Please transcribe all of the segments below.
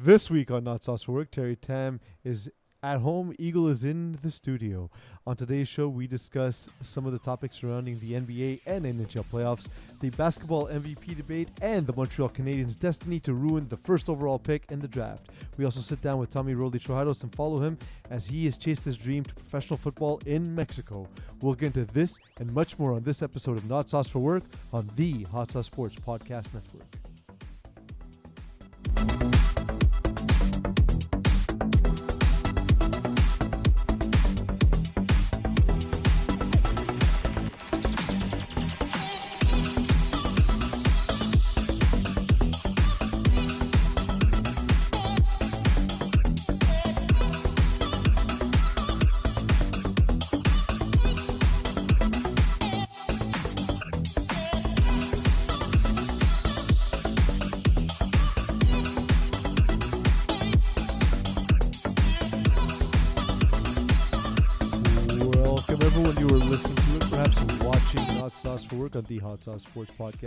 This week on Not Sauce for Work, Terry Tam is at home. Eagle is in the studio. On today's show, we discuss some of the topics surrounding the NBA and NHL playoffs, the basketball MVP debate, and the Montreal Canadiens' destiny to ruin the first overall pick in the draft. We also sit down with Tommy Rolly Trojados and follow him as he has chased his dream to professional football in Mexico. We'll get into this and much more on this episode of Not Sauce for Work on the Hot Sauce Sports Podcast Network.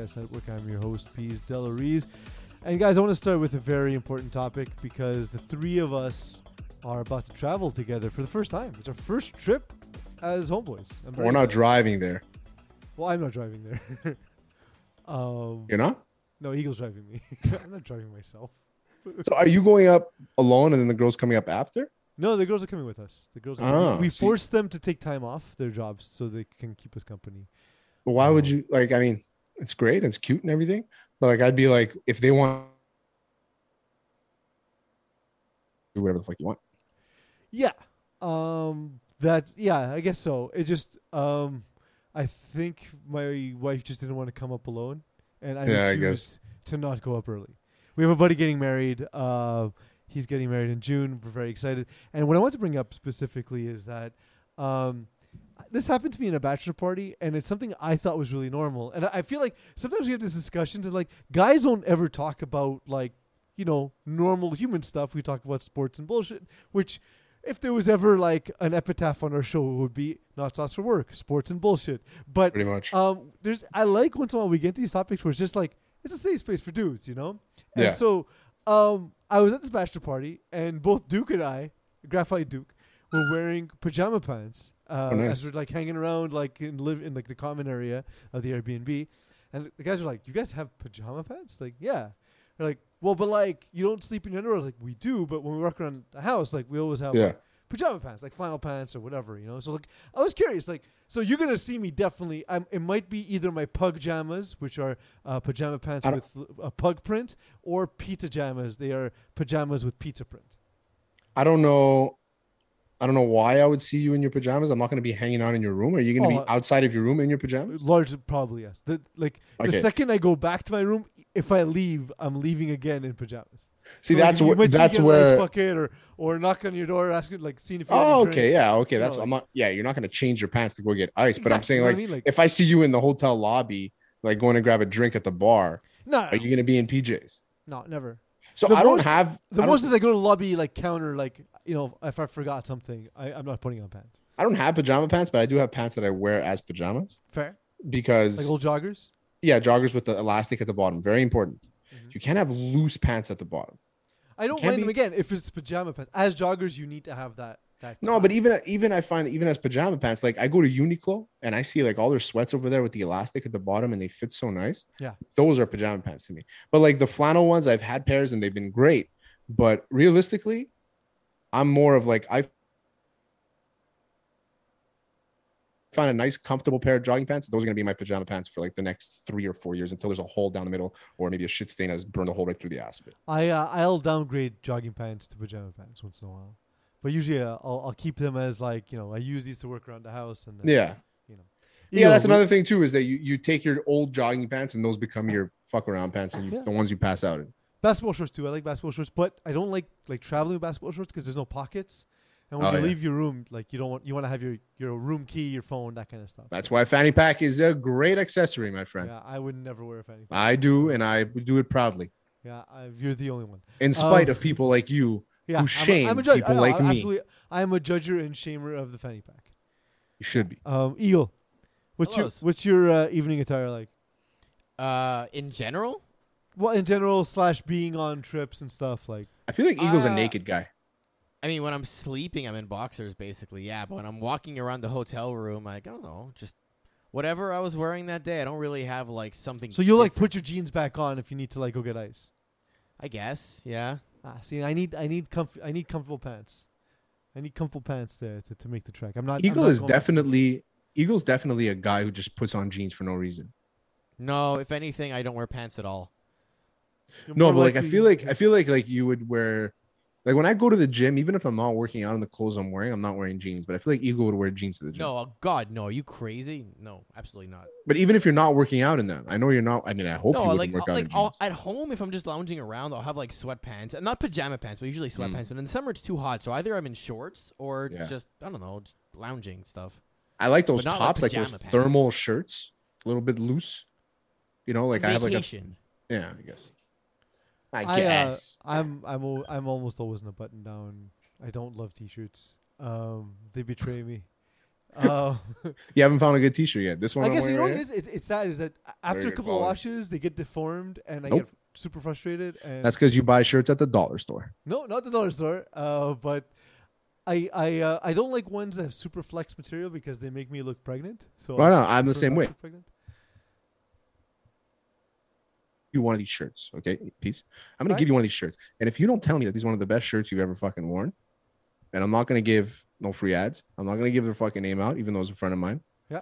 Podcast Network. I'm your host, Pease Delariz. And guys, I want to start with a very important topic because the three of us are about to travel together for the first time. It's our first trip as homeboys. We're not driving there. Well, I'm not driving there. um, You're not? no, Eagle's driving me. I'm not driving myself. So are you going up alone and then the girls coming up after? No, the girls are coming with us. The girls. Are Oh, we we forced them to take time off their jobs so they can keep us company. But why would you like I mean, it's great, it's cute and everything. But like I'd be like, if they want do whatever the fuck you want. Yeah. Um that yeah, I guess so. It just um I think my wife just didn't want to come up alone and I Yeah, I refused to not go up early. We have a buddy getting married. Uh he's getting married in June. We're very excited. And what I want to bring up specifically is that um this happened to me in a bachelor party and it's something I thought was really normal. And I I feel like sometimes we have this discussion to like guys don't ever talk about like you know, normal human stuff. We talk about sports and bullshit, which if there was ever like an epitaph on our show, it would be not sauce for work, sports and bullshit. But Pretty much. um, there's I like once in a while we get these topics where it's just like it's a safe space for dudes, you know. And Yeah. so um, I was at this bachelor party, and both Duke and I, Graphite Duke, were wearing pajama pants uh, Oh, nice. as we're like hanging around like in live in like the common area of the Airbnb, and the guys are like, "You guys have pajama pants?" Like, yeah. They're like, "Well, but like you don't sleep in your underwear." I was like, "We do, but when we walk around the house, like we always have Yeah. like, pajama pants, like flannel pants or whatever, you know." So like, I was curious, like, so you're gonna see me definitely. I'm, it might be either my pug jamas, which are uh, pajama pants with a pug print, or pizza jamas. They are pajamas with pizza print. I don't know. I don't know why I would see you in your pajamas. I'm not going to be hanging out in your room. Are you going to Oh, be outside of your room in your pajamas? Large, probably yes. The like the second I go back to my room, if I leave, I'm leaving again in pajamas. See, So, that's you what might see me that's get an ice where. bucket or or knock on your door asking like seeing if Oh, okay, drinks. yeah, okay. You know, That's like- I'm not. Yeah, you're not going to change your pants to go get ice. But I'm saying know like, I mean? Like- if I see you in the hotel lobby, like going to grab a drink at the bar, No, are you going to be in PJs? no, never. So The I don't have The most that I go to lobby like counter like you know if I forgot something, I, I'm not putting on pants. I don't have pajama pants, but I do have pants that I wear as pajamas Fair, because like old joggers. yeah, joggers with the elastic at the bottom, very important. Mhm. You can't have loose pants at the bottom. I don't mind them again if it's pajama pants. As joggers, you need to have that. that No, but even even I find even as pajama pants, like I go to Uniqlo and I see like all their sweats over there with the elastic at the bottom and they fit so nice. Yeah. Those are pajama pants to me. But like the flannel ones, I've had pairs and they've been great. But realistically, I'm more of like I find a nice, comfortable pair of jogging pants. Those are gonna be my pajama pants for like the next three or four years until there's a hole down the middle, or maybe a shit stain has burned a hole right through the ass of it. I uh, I'll downgrade jogging pants to pajama pants once in a while, but usually uh, I'll I'll keep them as like you know I use these to work around the house and Yeah. you know Yeah, that's Eagle, another thing too, is that you, you take your old jogging pants and those become your fuck around pants and you, Yeah. the ones you pass out in. Basketball shorts too. I like basketball shorts, but I don't like like traveling with basketball shorts because there's no pockets. And when Oh, you yeah. leave your room, like you don't want you want to have your your room key, your phone, that kind of stuff. That's why fanny pack is a great accessory, my friend. Yeah, I would never wear a fanny. pack. I do, and I do it proudly, Yeah, I, you're the only one. in spite Um, of people like you. Yeah, Who I'm a- shame I'm a judge. people I know, like I'm me. Absolutely, I am a judger and shamer of the fanny pack. You should be. Um, Eagle, what's your what's your uh, evening attire like? Uh, in general, well, in general, slash being on trips and stuff like. I feel like Eagle's a Uh, naked guy. I mean, when I'm sleeping, I'm in boxers, basically. Yeah, but when I'm walking around the hotel room, like I don't know, just whatever I was wearing that day. I don't really have like something. So you'll like put your jeans back on if you need to like go get ice. I guess. Yeah. Ah, see, I need I need comf- I need comfortable pants. I need comfortable pants to to, to make the trek. I'm not. I'm Eagle not is going- definitely Eagle's definitely a guy who just puts on jeans for no reason. No, if anything, I don't wear pants at all. You're No, but like I feel like I feel like like you would wear like when I go to the gym, even if I'm not working out in the clothes I'm wearing, I'm not wearing jeans. But I feel like Eagle would wear jeans to the gym. No, oh, God, no. Are you crazy? No, absolutely not. But even if you're not working out in them, I know you're not. I mean, I hope you no, wouldn't like uh, work out like in jeans. at home, if I'm just lounging around, I'll have like sweatpants, and not pajama pants, but usually sweatpants. Mm. But in the summer, it's too hot, so either I'm in shorts or Yeah. just I don't know, just lounging stuff. I like those not like tops, like, those pants. thermal shirts, a little bit loose. You know, like I have like a yeah, I guess. I I, uh, guess. I'm I'm al- I'm almost always in a button down. I don't love t-shirts. Um, they betray me. Uh, you haven't found a good T-shirt yet. This one, I guess you know right what it is. It's, it's that is that after a couple of washes, they get deformed, and I Nope. get super frustrated. And That's because you buy shirts at the dollar store. no, not the dollar store. Uh, but I I uh, I don't like ones that have super flex material because they make me look pregnant. So Why I not? I'm the same way. pregnant. You one of these shirts, okay? Peace. I'm gonna Right. give you one of these shirts, and if you don't tell me that these are one of the best shirts you've ever fucking worn, and I'm not gonna give no free ads. I'm not gonna give their fucking name out, even though it's a friend of mine. Yeah.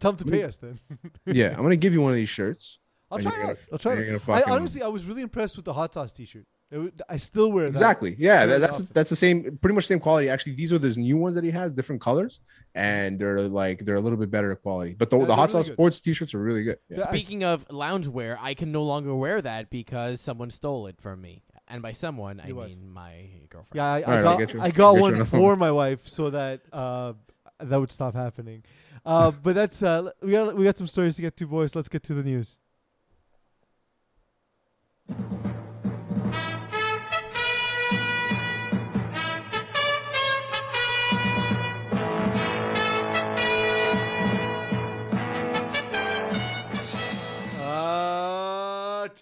Tell them to pay us then. Yeah, I'm gonna give you one of these shirts. I'll try it. gonna-. I'll try it. you're out. gonna I honestly, I was really impressed with the hot sauce T-shirt. It w- I still wear that. Exactly. Yeah, that, that's that's the same, pretty much same quality. Actually, these are those new ones that he has, different colors, and they're like they're a little bit better quality. But the, Yeah, the hot really sauce good. sports T-shirts are really good. Yeah. Yeah, Speaking of loungewear, I can no longer wear that because someone stole it from me. And by someone, I Your wife. mean my girlfriend. Yeah, I, I Alright, I got get you. I got one you. for my wife so that uh, that would stop happening. Uh, but that's uh, we got we got some stories to get to, boys. Let's get to the news.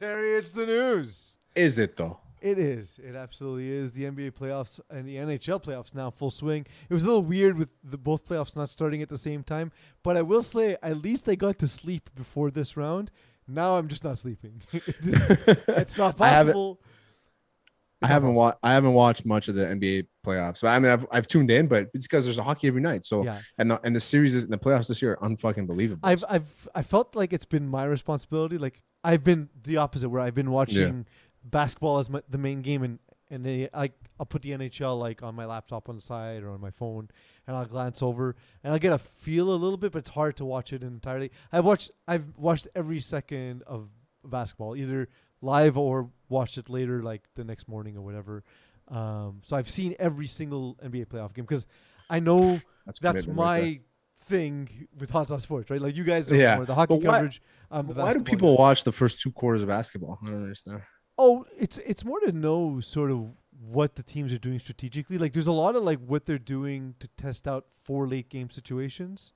Terry, it's the news. Is it though? It is. It absolutely is. The NBA playoffs and the NHL playoffs now full swing. It was a little weird with the both playoffs not starting at the same time, but I will say at least I got to sleep before this round. Now I'm just not sleeping. It's not I haven't- possible. I haven't possible. watched. I haven't watched much of the NBA playoffs. But I mean, I've, I've tuned in, but it's because there's a hockey every night. So Yeah, and the, and the series is, and the playoffs this year are unfucking believable. I've I've I felt like it's been my responsibility. Like I've been the opposite, where I've been watching basketball as my, the main game, and and they, like I'll put the NHL like on my laptop on the side or on my phone, and I'll glance over and I'll get a feel a little bit, but it's hard to watch it entirely. I've watched I've watched every second of basketball, either live or watched it later, like the next morning or whatever. Um, so I've seen every single NBA playoff game because I know that's that's commitment right my thing with hot sauce sports, right? Like you guys are Yeah, more the hockey why- coverage. The Why do people watch the first two quarters of basketball? I don't understand. Oh, it's it's more to know sort of what the teams are doing strategically. Like there's a lot of like what they're doing to test out for late game situations.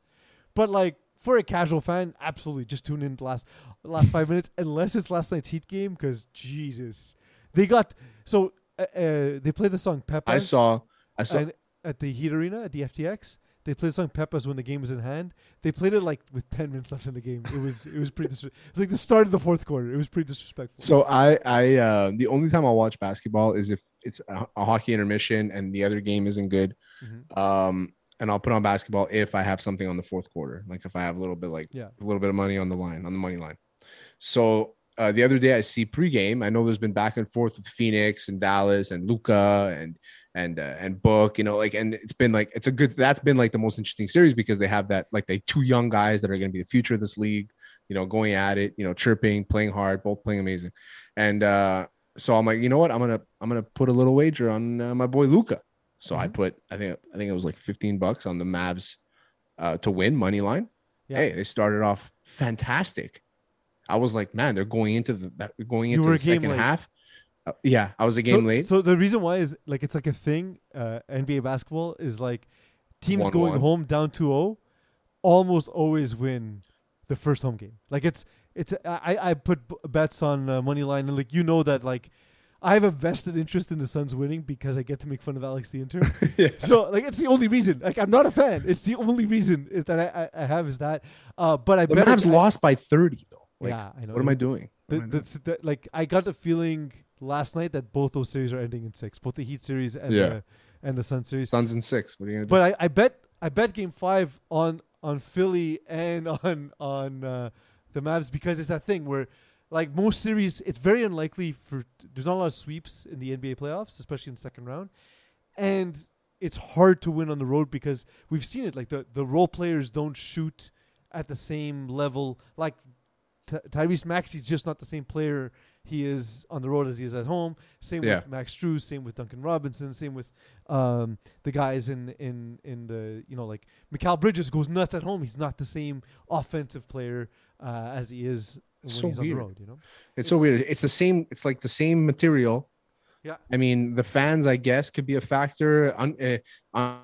But like for a casual fan, absolutely just tune in the last last 5 minutes unless it's last night's Heat game cuz Jesus. They got so uh, uh, they play the song Pepe I saw. I saw. and at the Heat Arena at the FTX. They played the song Pepas when the game was in hand. They played it like with ten minutes left in the game. It was it was pretty. Dis- it was like the start of the fourth quarter. It was pretty disrespectful. So I, I, uh, the only time I'll watch basketball is if it's a, a hockey intermission and the other game isn't good. Mhm. Um, and I'll put on basketball if I have something on the fourth quarter, like if I have a little bit, like Yeah. a little bit of money on the line, on the money line. So uh, the other day I see pregame. I know there's been back and forth with Phoenix and Dallas and Luka and and uh, and Book, you know, like and it's been like it's a good. That's been like the most interesting series because they have that like they two young guys that are going to be the future of this league. You know, going at it, you know, chirping, playing hard, both playing amazing, and uh, so I'm like, you know what, I'm gonna I'm gonna put a little wager on uh, my boy Luka. So I Mhm. put I think I think it was like 15 bucks on the Mavs uh, to win money line. Yeah. Hey, they started off fantastic. I was like, man, they're going into the that going into the second late. half. Uh, yeah, I was a game so, late. So the reason why is like it's like a thing. Uh, NBA basketball is like teams 1-1. going home down 2-0 almost always win the first home game. Like it's it's I I put bets on uh, money line and like you know that like I have a vested interest in the Suns winning because I get to make fun of Alex the intern. yeah. so like it's the only reason. Like I'm not a fan. It's the only reason is that I, I, I have is that. Uh, but I The bet Mavs lost by 30 though. Like, yeah, I know. what am I doing? The, am I doing? that's that, like I got the feeling last night that both those series are ending in six, both the Heat series and Yeah. the and the Sun series. Suns and six. What are you gonna do? But I, I bet I bet Game Five on on Philly and on on uh, the Mavs because it's that thing where like most series, it's very unlikely for there's not a lot of sweeps in the NBA playoffs, especially in the second round, and it's hard to win on the road because we've seen it. Like the the role players don't shoot at the same level. Like Ty- Tyrese Maxey's just not the same player he is on the road as he is at home. Same Yeah. with Max Strus. Same with Duncan Robinson. Same with um, the guys in in in the you know like Mikal Bridges goes nuts at home. He's not the same offensive player uh, as he is when So he's on the road. You know. It's, so weird. It's the same. It's like the same material. Yeah. I mean, the fans, I guess, could be a factor. Un, uh, un,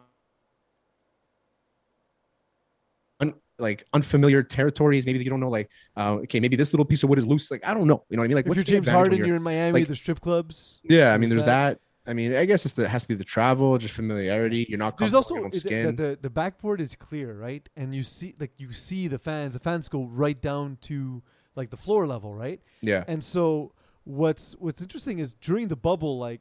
un, like unfamiliar territories. Maybe you don't know. Like, uh, okay, maybe this little piece of wood is loose. Like, I don't know. You know what I mean? Like, if what's you're James Harden, you're- you're, in Miami. like- the strip clubs. yeah. I mean, there's that. that. I mean, I guess it's the, it has to be the travel, just familiarity. You're not There's also the, the the backboard is clear, right? And you see like you see the fans. The fans go right down to like the floor level, right? yeah. And so what's what's interesting is during the bubble, like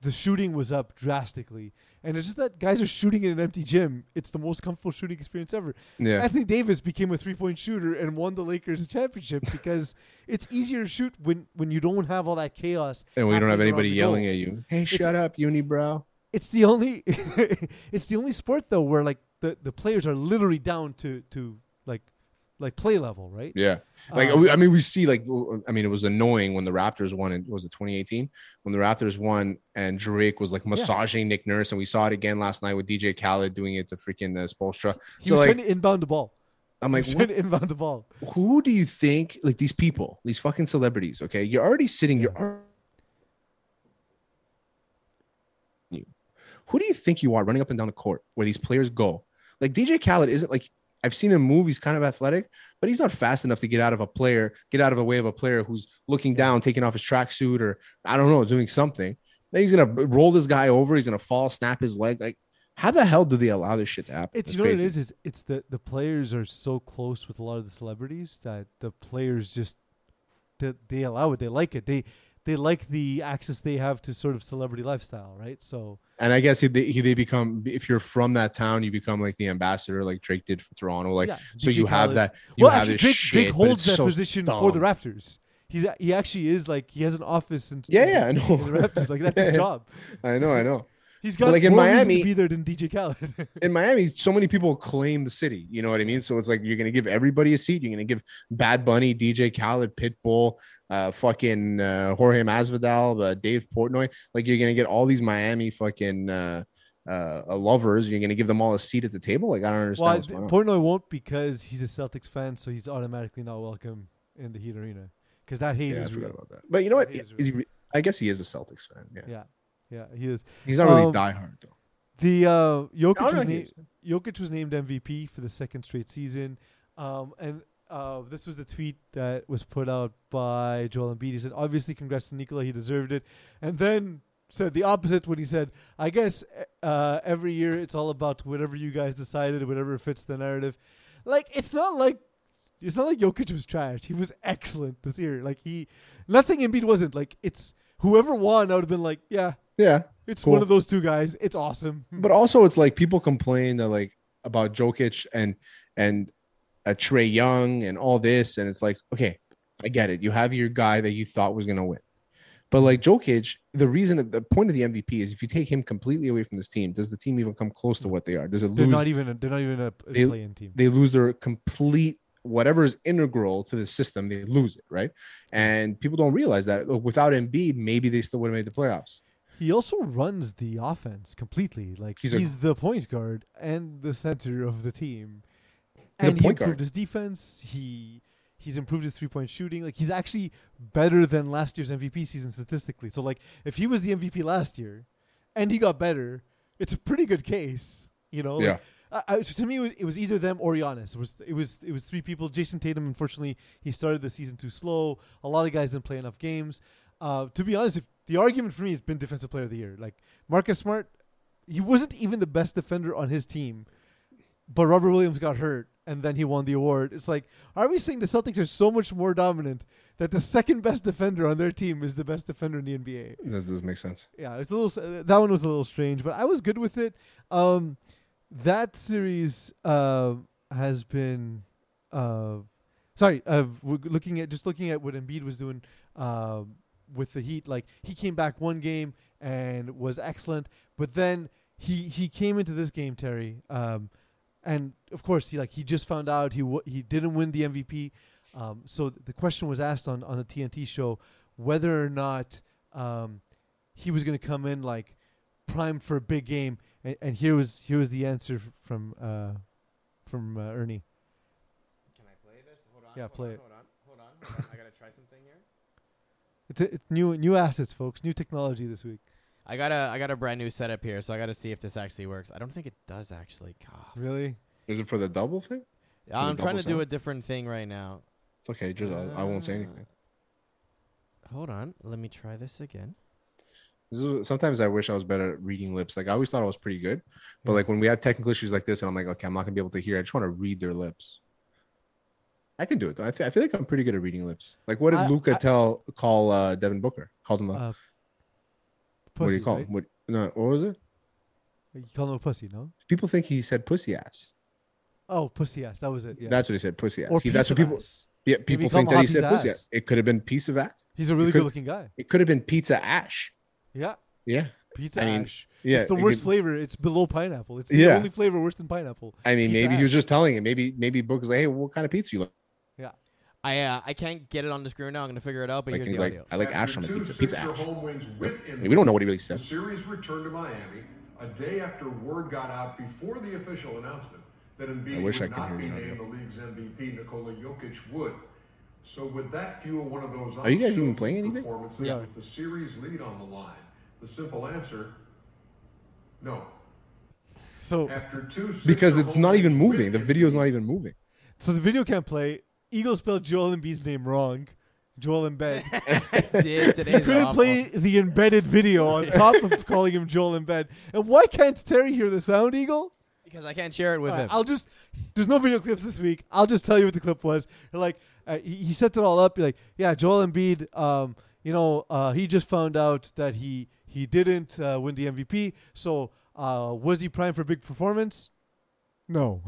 the shooting was up drastically, and it's just that guys are shooting in an empty gym. It's the most comfortable shooting experience ever. Yeah. Anthony Davis became a three point shooter and won the Lakers championship because it's easier to shoot when when you don't have all that chaos. And we don't have anybody yelling goal. at you. Hey, shut up, unibrow. It's the only it's the only sport though where like the, the players are literally down to to like like play level, right? Yeah. Like Um, I mean, we see like I mean, it was annoying when the Raptors won. In, was it 2018 when the Raptors won and Drake was like massaging Nick Nurse, and we saw it again last night with DJ Khaled doing it to freaking uh, Spoelstra. he So was like, trying to inbound the ball. I'm like, what, inbound the ball. who do you think like these people, these fucking celebrities? Okay, you're already sitting. You're already. Who do you think you are running up and down the court where these players go? Like DJ Khaled isn't like I've seen him move. He's kind of athletic, but he's not fast enough to get out of a player, get out of the way of a player who's looking down, taking off his tracksuit, or I don't know, doing something. Then he's gonna roll this guy over. He's gonna fall, snap his leg. Like, how the hell do they allow this shit to happen? It's you know what it is. is is it's the the players are so close with a lot of the celebrities that the players just they, they allow it. They like it. They they like the access they have to sort of celebrity lifestyle, right? So And I guess if they, they become, if you're from that town, you become like the ambassador, like Drake did for Toronto. Like, yeah, so DJ you have that. You well, have actually, this Drake, shit, Drake holds that so position for the. Raptors. He's he actually is like he has an office in Yeah, yeah, I know. the Raptors. Like that's his job. I know, I know. He's But, got like, in Miami- to be there than DJ Khaled. In Miami, so many people claim the city. You know what I mean? So it's like you're gonna give everybody a seat. You're gonna give Bad Bunny, DJ Khaled, Pitbull, uh, fucking uh, Jorge Masvidal, uh, Dave Portnoy. Like you're gonna get all these Miami fucking uh, uh, lovers. You're gonna give them all a seat at the table. Like I don't understand well, going. Portnoy won't because he's a Celtics fan, so he's automatically not welcome in the Heat Arena because that hate Yeah, I is forgot real. about that. But you know what? He is Is he? re- I guess he is a Celtics fan. Yeah, Yeah, yeah, he is. he's not really Um, diehard though. The uh, Jokic Oh, no, was he named. Jokic was named MVP for the second straight season. Um, and uh, this was the tweet that was put out by Joel Embiid. He said, "Obviously, congrats to Nikola. He deserved it." And then said the opposite when he said, "I guess uh, every year it's all about whatever you guys decided, whatever fits the narrative." Like it's not like it's not like Jokic was trash. He was excellent this year. Like he, not saying Embiid wasn't. Like it's whoever won, I would have been like, yeah, Yeah, it's Cool. one of those two guys. It's awesome. but also it's like people complain that like about Jokic and and uh, Trae Young and all this, and it's like okay, I get it. You have your guy that you thought was gonna win, but like Jokic, the reason the point of the MVP is if you take him completely away from this team, does the team even come close to what they are? Does it They're lose? not even. A, they're not even a, a They- play-in team. they lose their complete whatever is integral to the system. They lose it, right? And people don't realize that without Embiid, maybe they still would have made the playoffs. He also runs the offense completely. Like He's he's, a- the point guard and the center of the team. And he point improved guard. his defense. He he's improved his three point shooting. Like he's actually better than last year's MVP season statistically. So like if he was the MVP last year, and he got better, it's a pretty good case. You know. Yeah. I, I, to me, it was, it was either them or Giannis. It was it was it was three people. Jayson Tatum, unfortunately, he started the season too slow. A lot of guys didn't play enough games. Uh, to be honest, if the argument for me has been defensive player of the year, like Marcus Smart, he wasn't even the best defender on his team, but Robert Williams got hurt and then he won the award. It's like, are we saying the Celtics are so much more dominant that the second best defender on their team is the best defender in the NBA? That doesn't make sense. Yeah, it's a little. That one was a little strange, but I was good with it. Um, that series uh, has been. Uh, sorry, uh, looking at just looking at what Embiid was doing uh, with the Heat. Like he came back one game and was excellent, but then he he came into this game, Terry. Um, and of course, he like he just found out he w- he didn't win the MVP. Um, so th- the question was asked on on the TNT show whether or not um, he was going to come in like primed for a big game, and, and here was here was the answer from uh, from uh, Ernie. Can I play this? Hold on. Yeah, hold play on, it. Hold on. Hold on. Hold on. I gotta try something here. It's, it's new new assets, folks. New technology this week. I got a I got a brand new setup here, so I got to see if this actually works. I don't think it does actually. God. Really? Is it for the double thing? I'm trying to double do a different thing right now. It's okay. Just I, I won't say uh, anything. Hold on. Let me try this again. This is, sometimes I wish I was better at reading lips. Like I always thought I was pretty good, but Yeah. like when we have technical issues like this, and I'm like, okay, I'm not gonna be able to hear. I just want to read their lips. I can do it. Though. I, th- I feel like I'm pretty good at reading lips. Like, what did I- Luka I- tell call uh, Devin Booker? Called him a Uh, what do you call right? him? What no? What was it? You call him a pussy, no? People think he said pussy ass. Oh, pussy ass. That was it. Yeah. That's what he said, pussy ass. or He, that's what people. ass. Yeah, people think that he said pussy ass. ass. It could have been piece of ass. He's a really good looking guy. It could have been pizza ash. Yeah. Yeah, Pizza I mean, ash. yeah. it's the it worst could- flavor. It's below pineapple. It's the Yeah. only flavor worse than pineapple. I mean, Pizza maybe he was just telling him. Maybe maybe Booker's like, hey, what kind of pizza you like? I uh, I can't get it on the screen now. I'm gonna figure it out. But Like here's the like, audio. I like After ash on the two pizza. Pizza ash. home wins with we don't know what he really said. The series returned to Miami a day after word got out before the official announcement that Embiid I wish would I not be the named the league's MVP. Nikola Jokic would. So would that fuel one of those? Are you guys even playing anything? Performances We with the series lead on the line. The simple answer: no. So After two Because it's not even moving. The Embiid, video's not even moving. so the video can't play. Eagles spelled Joel Embiid's name wrong. Joel Embed. Did They today's couldn't awful. play the embedded video on top of calling him Joel Embed. And why can't Terry hear the sound, Eagle? because I can't share it with All right, him. I'll just. There's no video clips this week. I'll just tell you what the clip was. Like uh, he, he sets it all up. You're like, yeah, Joel Embiid. Um, you know, uh, he just found out that he he didn't uh, win the MVP. So uh, was he primed for big performance? No.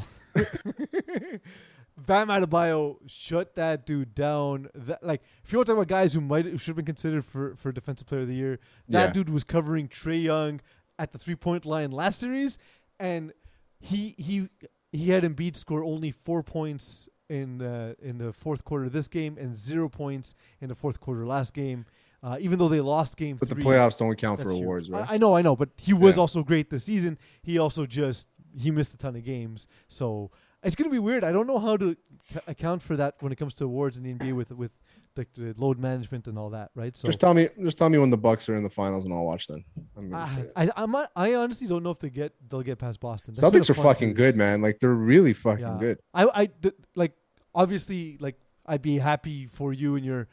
Bam Adebayo shut that dude down. That, like, if you want to talk about guys who might should have been considered for, for defensive player of the year, that Yeah. dude was covering Trae Young at the three point line last series, and he he he had Embiid score only four points in the in the fourth quarter of this game and zero points in the fourth quarter last game. Uh, even though they lost game But the playoffs don't count for huge. awards, right? I, I know, I know, but he was Yeah. also great this season. He also just he missed a ton of games, so it's gonna be weird. I don't know how to c- account for that when it comes to awards in the NBA with with like the load management and all that, right? So just tell me, just tell me when the Bucks are in the finals, and I'll watch them. I'm I. I, I'm not- I honestly don't know if they get they'll get past Boston. That's Celtics are fucking series. good, man. Like they're really fucking Yeah. good. I I d- like obviously like I'd be happy for you and your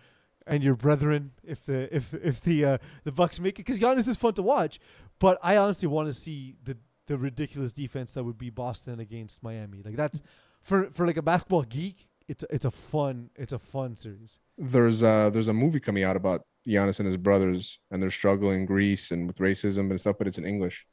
and your brethren if the if if the uh, the Bucks make it because Giannis is fun to watch, but I honestly want to see the the ridiculous defense that would be Boston against Miami. Like that's for for like a basketball geek, it's it's a fun it's a fun series. There's uh there's a movie coming out about Giannis and his brothers, and their struggle in Greece and with racism and stuff, but it's in English.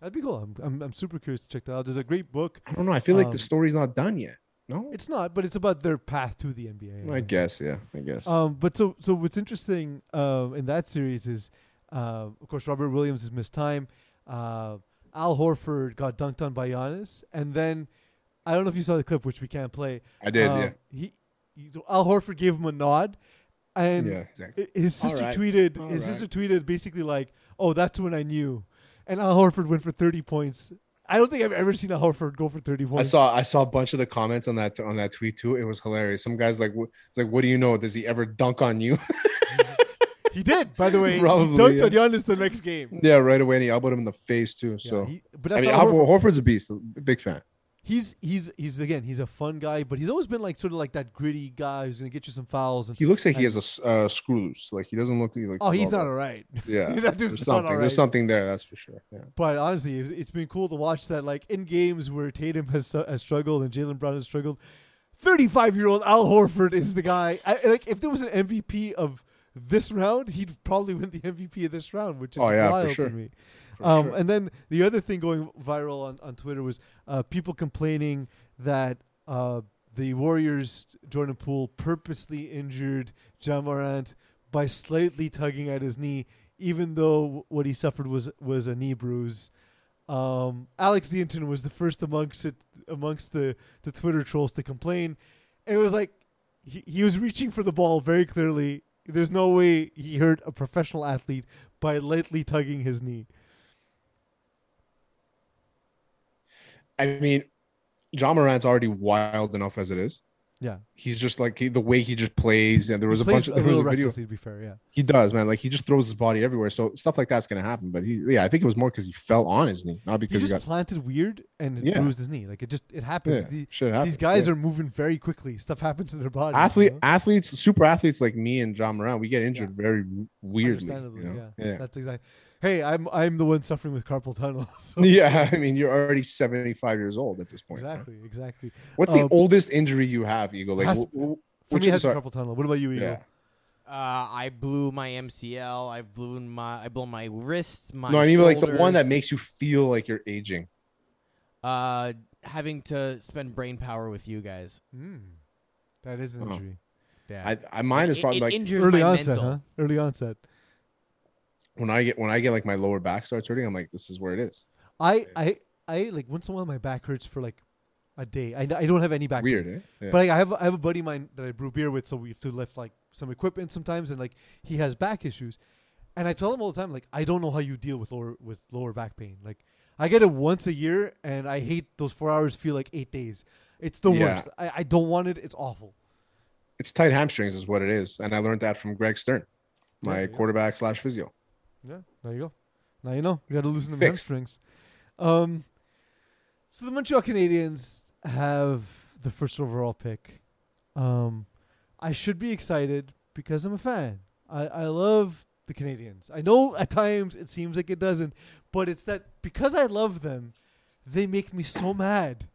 That'd be cool. I'm I'm, I'm super curious to check that out. There's a great book. I don't know. I feel like Um, the story's not done yet. No, It's not, but it's about their path to the NBA. I guess. Yeah, I guess. Um, but so so what's interesting um, in that series is, uh, of course, Robert Williams has missed time. Uh, Al Horford got dunked on by Giannis, and then I don't know if you saw the clip, which we can't play. I did. Um, yeah. He, he Al Horford gave him a nod, and Yeah. Exactly. his sister All right. tweeted. All his right. sister tweeted basically like, "Oh, that's when I knew," and Al Horford went for thirty points. I don't think I've ever seen Al Horford go for thirty points. I saw I saw a bunch of the comments on that on that tweet too. It was hilarious. Some guys like, like, what do you know? Does he ever dunk on you? he did, by the way. Probably, he dunked yeah. on Giannis the next game. yeah, right away. And he elbowed him in the face too. Yeah, So he- but I mean, Horford. Horford's a beast. Big fan. he's he's he's again he's a fun guy, but he's always been like sort of like that gritty guy who's gonna get you some fouls. And He looks like he has a uh, screw loose. Like he doesn't look like. oh, he's not all right. Yeah, That dude's there's not something. alright. There's something there. That's for sure. Yeah. But honestly, it's, it's been cool to watch that. Like in games where Tatum has has struggled and Jaylen Brown has struggled, thirty-five year old Al Horford is the guy. I, like if there was an MVP of this round, he'd probably win the MVP of this round, which is Oh, yeah, for wild sure. to me. Um, sure. And then the other thing going viral on, on Twitter was uh, people complaining that uh, the Warriors Jordan Poole purposely injured Ja Morant by slightly tugging at his knee, even though what he suffered was was a knee bruise. Um, Alex Deanton was the first amongst it amongst the, the Twitter trolls to complain. And it was like he, he was reaching for the ball very clearly. There's no way he hurt a professional athlete by lightly tugging his knee. I mean, Ja Morant's already wild enough as it is. Yeah, He's just like he, the way he just plays, and there was he a bunch. Of, there was a video. to be fair. Yeah, He does, man. Like he just throws his body everywhere. So stuff like that's gonna happen. But he, yeah, I think it was more because he fell on his knee, not because he, just got. planted weird and it Yeah. bruised his knee. Like it just it happens. Yeah, The- happens. these guys yeah. are moving very quickly. Stuff happens to their you athlete know? athletes, super athletes like me and Ja Morant. We get injured very weirdly. You know? yeah. That's exactly. Hey, I'm I'm the one suffering with carpal tunnel. So Yeah, I mean, you're already 75 years old at this point. bro. exactly, exactly. What's the Um, oldest injury you have, Eagle? Like, has- wh- wh- For which me, it is has carpal tunnel. What about you, Eagle? yeah. Uh, I blew my MCL. I blew my I blew my wrist. My No, I mean like the one that makes you feel like you're aging. uh having to spend brain power with you guys. Mm, that is an Oh. injury. Yeah, I, I mine is probably it like Early onset, mental. huh? Early onset. When I get when I get like my lower back starts hurting. I'm like, this is where it is. I I I like once in a while my back hurts for like a day. I, I don't have any back. Weird, eh? Yeah. But like, I have I have a buddy of mine that I brew beer with, so we have to lift like some equipment sometimes, and like he has back issues, and I tell him all the time like I don't know how you deal with lower with lower back pain. Like I get it once a year, and I hate those four hours feel like eight days. It's the Yeah. worst. I, I don't want it. It's awful. it's tight hamstrings is what it is, and I learned that from Greg Stern, my yeah. quarterback slash physio. Yeah, there you go. Now you know. You got to loosen the hamstrings. Um, so the Montreal Canadiens have the first overall pick. Um, I should be excited because I'm a fan. I, I love the Canadiens. I know at times it seems like it doesn't, but it's that because I love them, they make me so mad.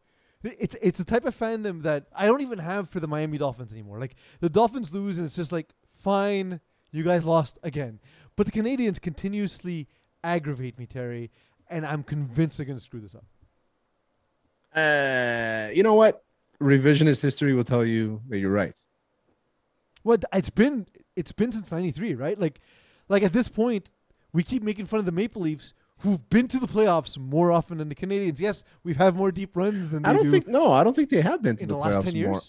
It's it's a type of fandom that I don't even have for the Miami Dolphins anymore. Like the Dolphins lose, and it's just like, fine, you guys lost again. But the Canadiens continuously aggravate me, Terry, and I'm convinced they're going to screw this up. Uh, you know what? Revisionist history will tell you that you're right. Well, it's been it's been since '93, right? Like, like at this point, we keep making fun of the Maple Leafs, who've been to the playoffs more often than the Canadiens. Yes, we've had more deep runs than they I don't do think no, I don't think they have been to in the, the last playoffs ten years. more.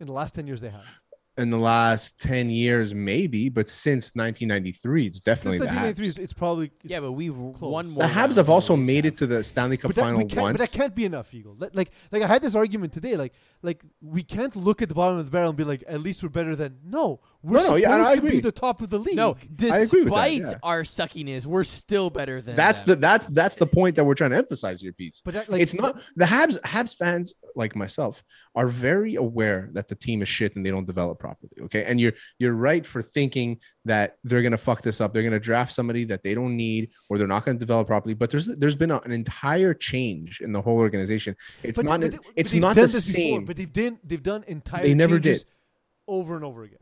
In the last ten years, they have. In the last ten years, maybe, but since 1993, it's definitely Since the 1993, Habs. it's, it's probably it's Yeah, but we've Close. won The. Habs have also made it to the Stanley Cup but that, final can't, once. but that can't be enough, Eagle. Like, like, like I had this argument today. Like, like we can't look at the bottom of the barrel and be like, at least we're better than. No, we're No, no, yeah, supposed I to be the top of the league. No, I agree with that, despite yeah. our suckiness, we're still better than. That's the that's that's the point that we're trying to emphasize here, Pete. but that, like, it's not the Habs. Habs fans like myself are very aware that the team is shit and they don't develop properly. Okay, and you're you're right for thinking that they're gonna fuck this up. They're gonna draft somebody that they don't need or they're not gonna develop properly. But there's there's been a, an entire change in the whole organization. It's But- not they- it's not the this before, same. but they've done they've done entire. They never did. over and over again.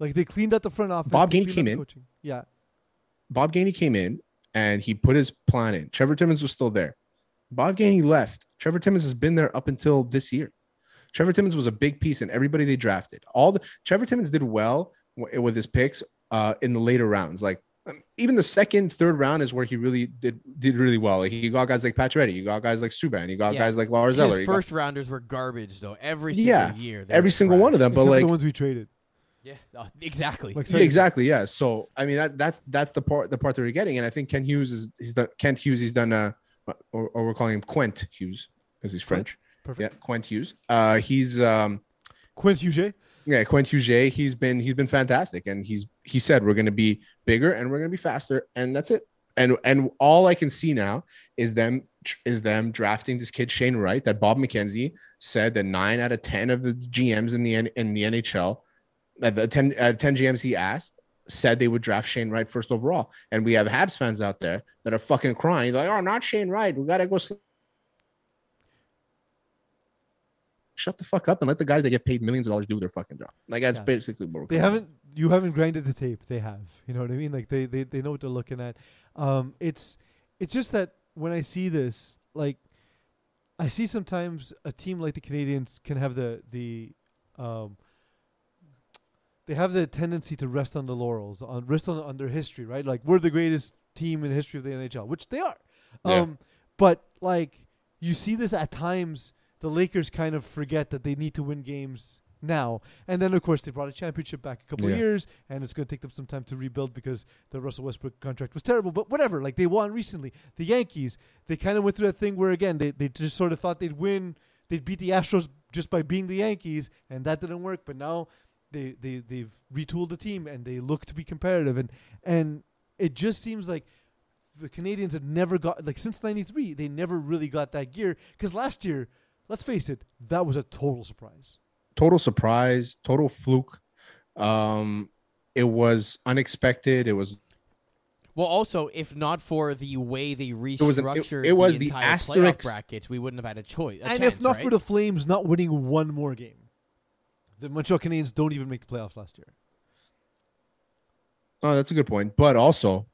Like they cleaned out the front office. Bob Gainey came in. Coaching. Yeah, Bob Gainey came in and he put his plan in. Trevor Timmins was still there. Bob Gainey left. Trevor Timmins has been there up until this year. Trevor Timmins was a big piece in everybody they drafted. All the Trevor Timmins did well w- with his picks uh, in the later rounds. Like um, even the second, third round is where he really did did really well. Like he got guys like Pacioretty, you got guys like Subban, you got Yeah. guys like Lars Eller. His you got- first rounders were garbage though. Every single Yeah, year, every single trash. one of them. But except for like the ones we traded. Yeah, oh, exactly. Like Yeah, exactly. Yeah. So I mean that that's that's the part the part that we're getting, and I think Ken Hughes is he's done Kent Hughes he's done uh or, or we're calling him Quent Hughes because he's French. Perfect. Yeah, Quent Hughes. Uh, he's um Quint Hughes. yeah Quent Hughes. He's been he's been fantastic, and he's he said we're going to be bigger and we're going to be faster, and that's it. and and all I can see now is them is them drafting this kid Shane Wright that Bob McKenzie said that nine out of ten of the GMs in the in the NHL, uh, the 10, uh, 10 GMs he asked said they would draft Shane Wright first overall, and we have Habs fans out there that are fucking crying like, oh, not Shane Wright, we gotta go. Shut the fuck up and let the guys that get paid millions of dollars do their fucking job. Like that's Yeah. basically what we're They haven't. You haven't grinded the tape. They have. You know what I mean? Like they they, they know what they're looking at. Um, it's it's just that when I see this, like, I see sometimes a team like the Canadiens can have the the um. They have the tendency to rest on the laurels, on rest on, on their history, right? Like we're the greatest team in the history of the NHL, which they are. Yeah. Um, but like you see this at times, the Lakers kind of forget that they need to win games now. And then, of course, they brought a championship back a couple of Yeah. years, and it's going to take them some time to rebuild because the Russell Westbrook contract was terrible. But whatever, like they won recently. The Yankees, they kind of went through that thing where, again, they, they just sort of thought they'd win, they'd beat the Astros just by being the Yankees, and that didn't work. But now they, they, they've retooled the team, and they look to be competitive. And, and it just seems like the Canadiens had never got, like since 93, they never really got that gear. Because last year, let's face it, that was a total surprise. total surprise, total fluke. Um, it was unexpected. It was Well, also, if not for the way they was an- it- restructured it was the the entire playoff asterisk- brackets, we wouldn't have had a choice. a and chance, if not right? for the Flames not winning one more game, the Montreal Canadiens don't even make the playoffs last year. oh, that's a good point. But also,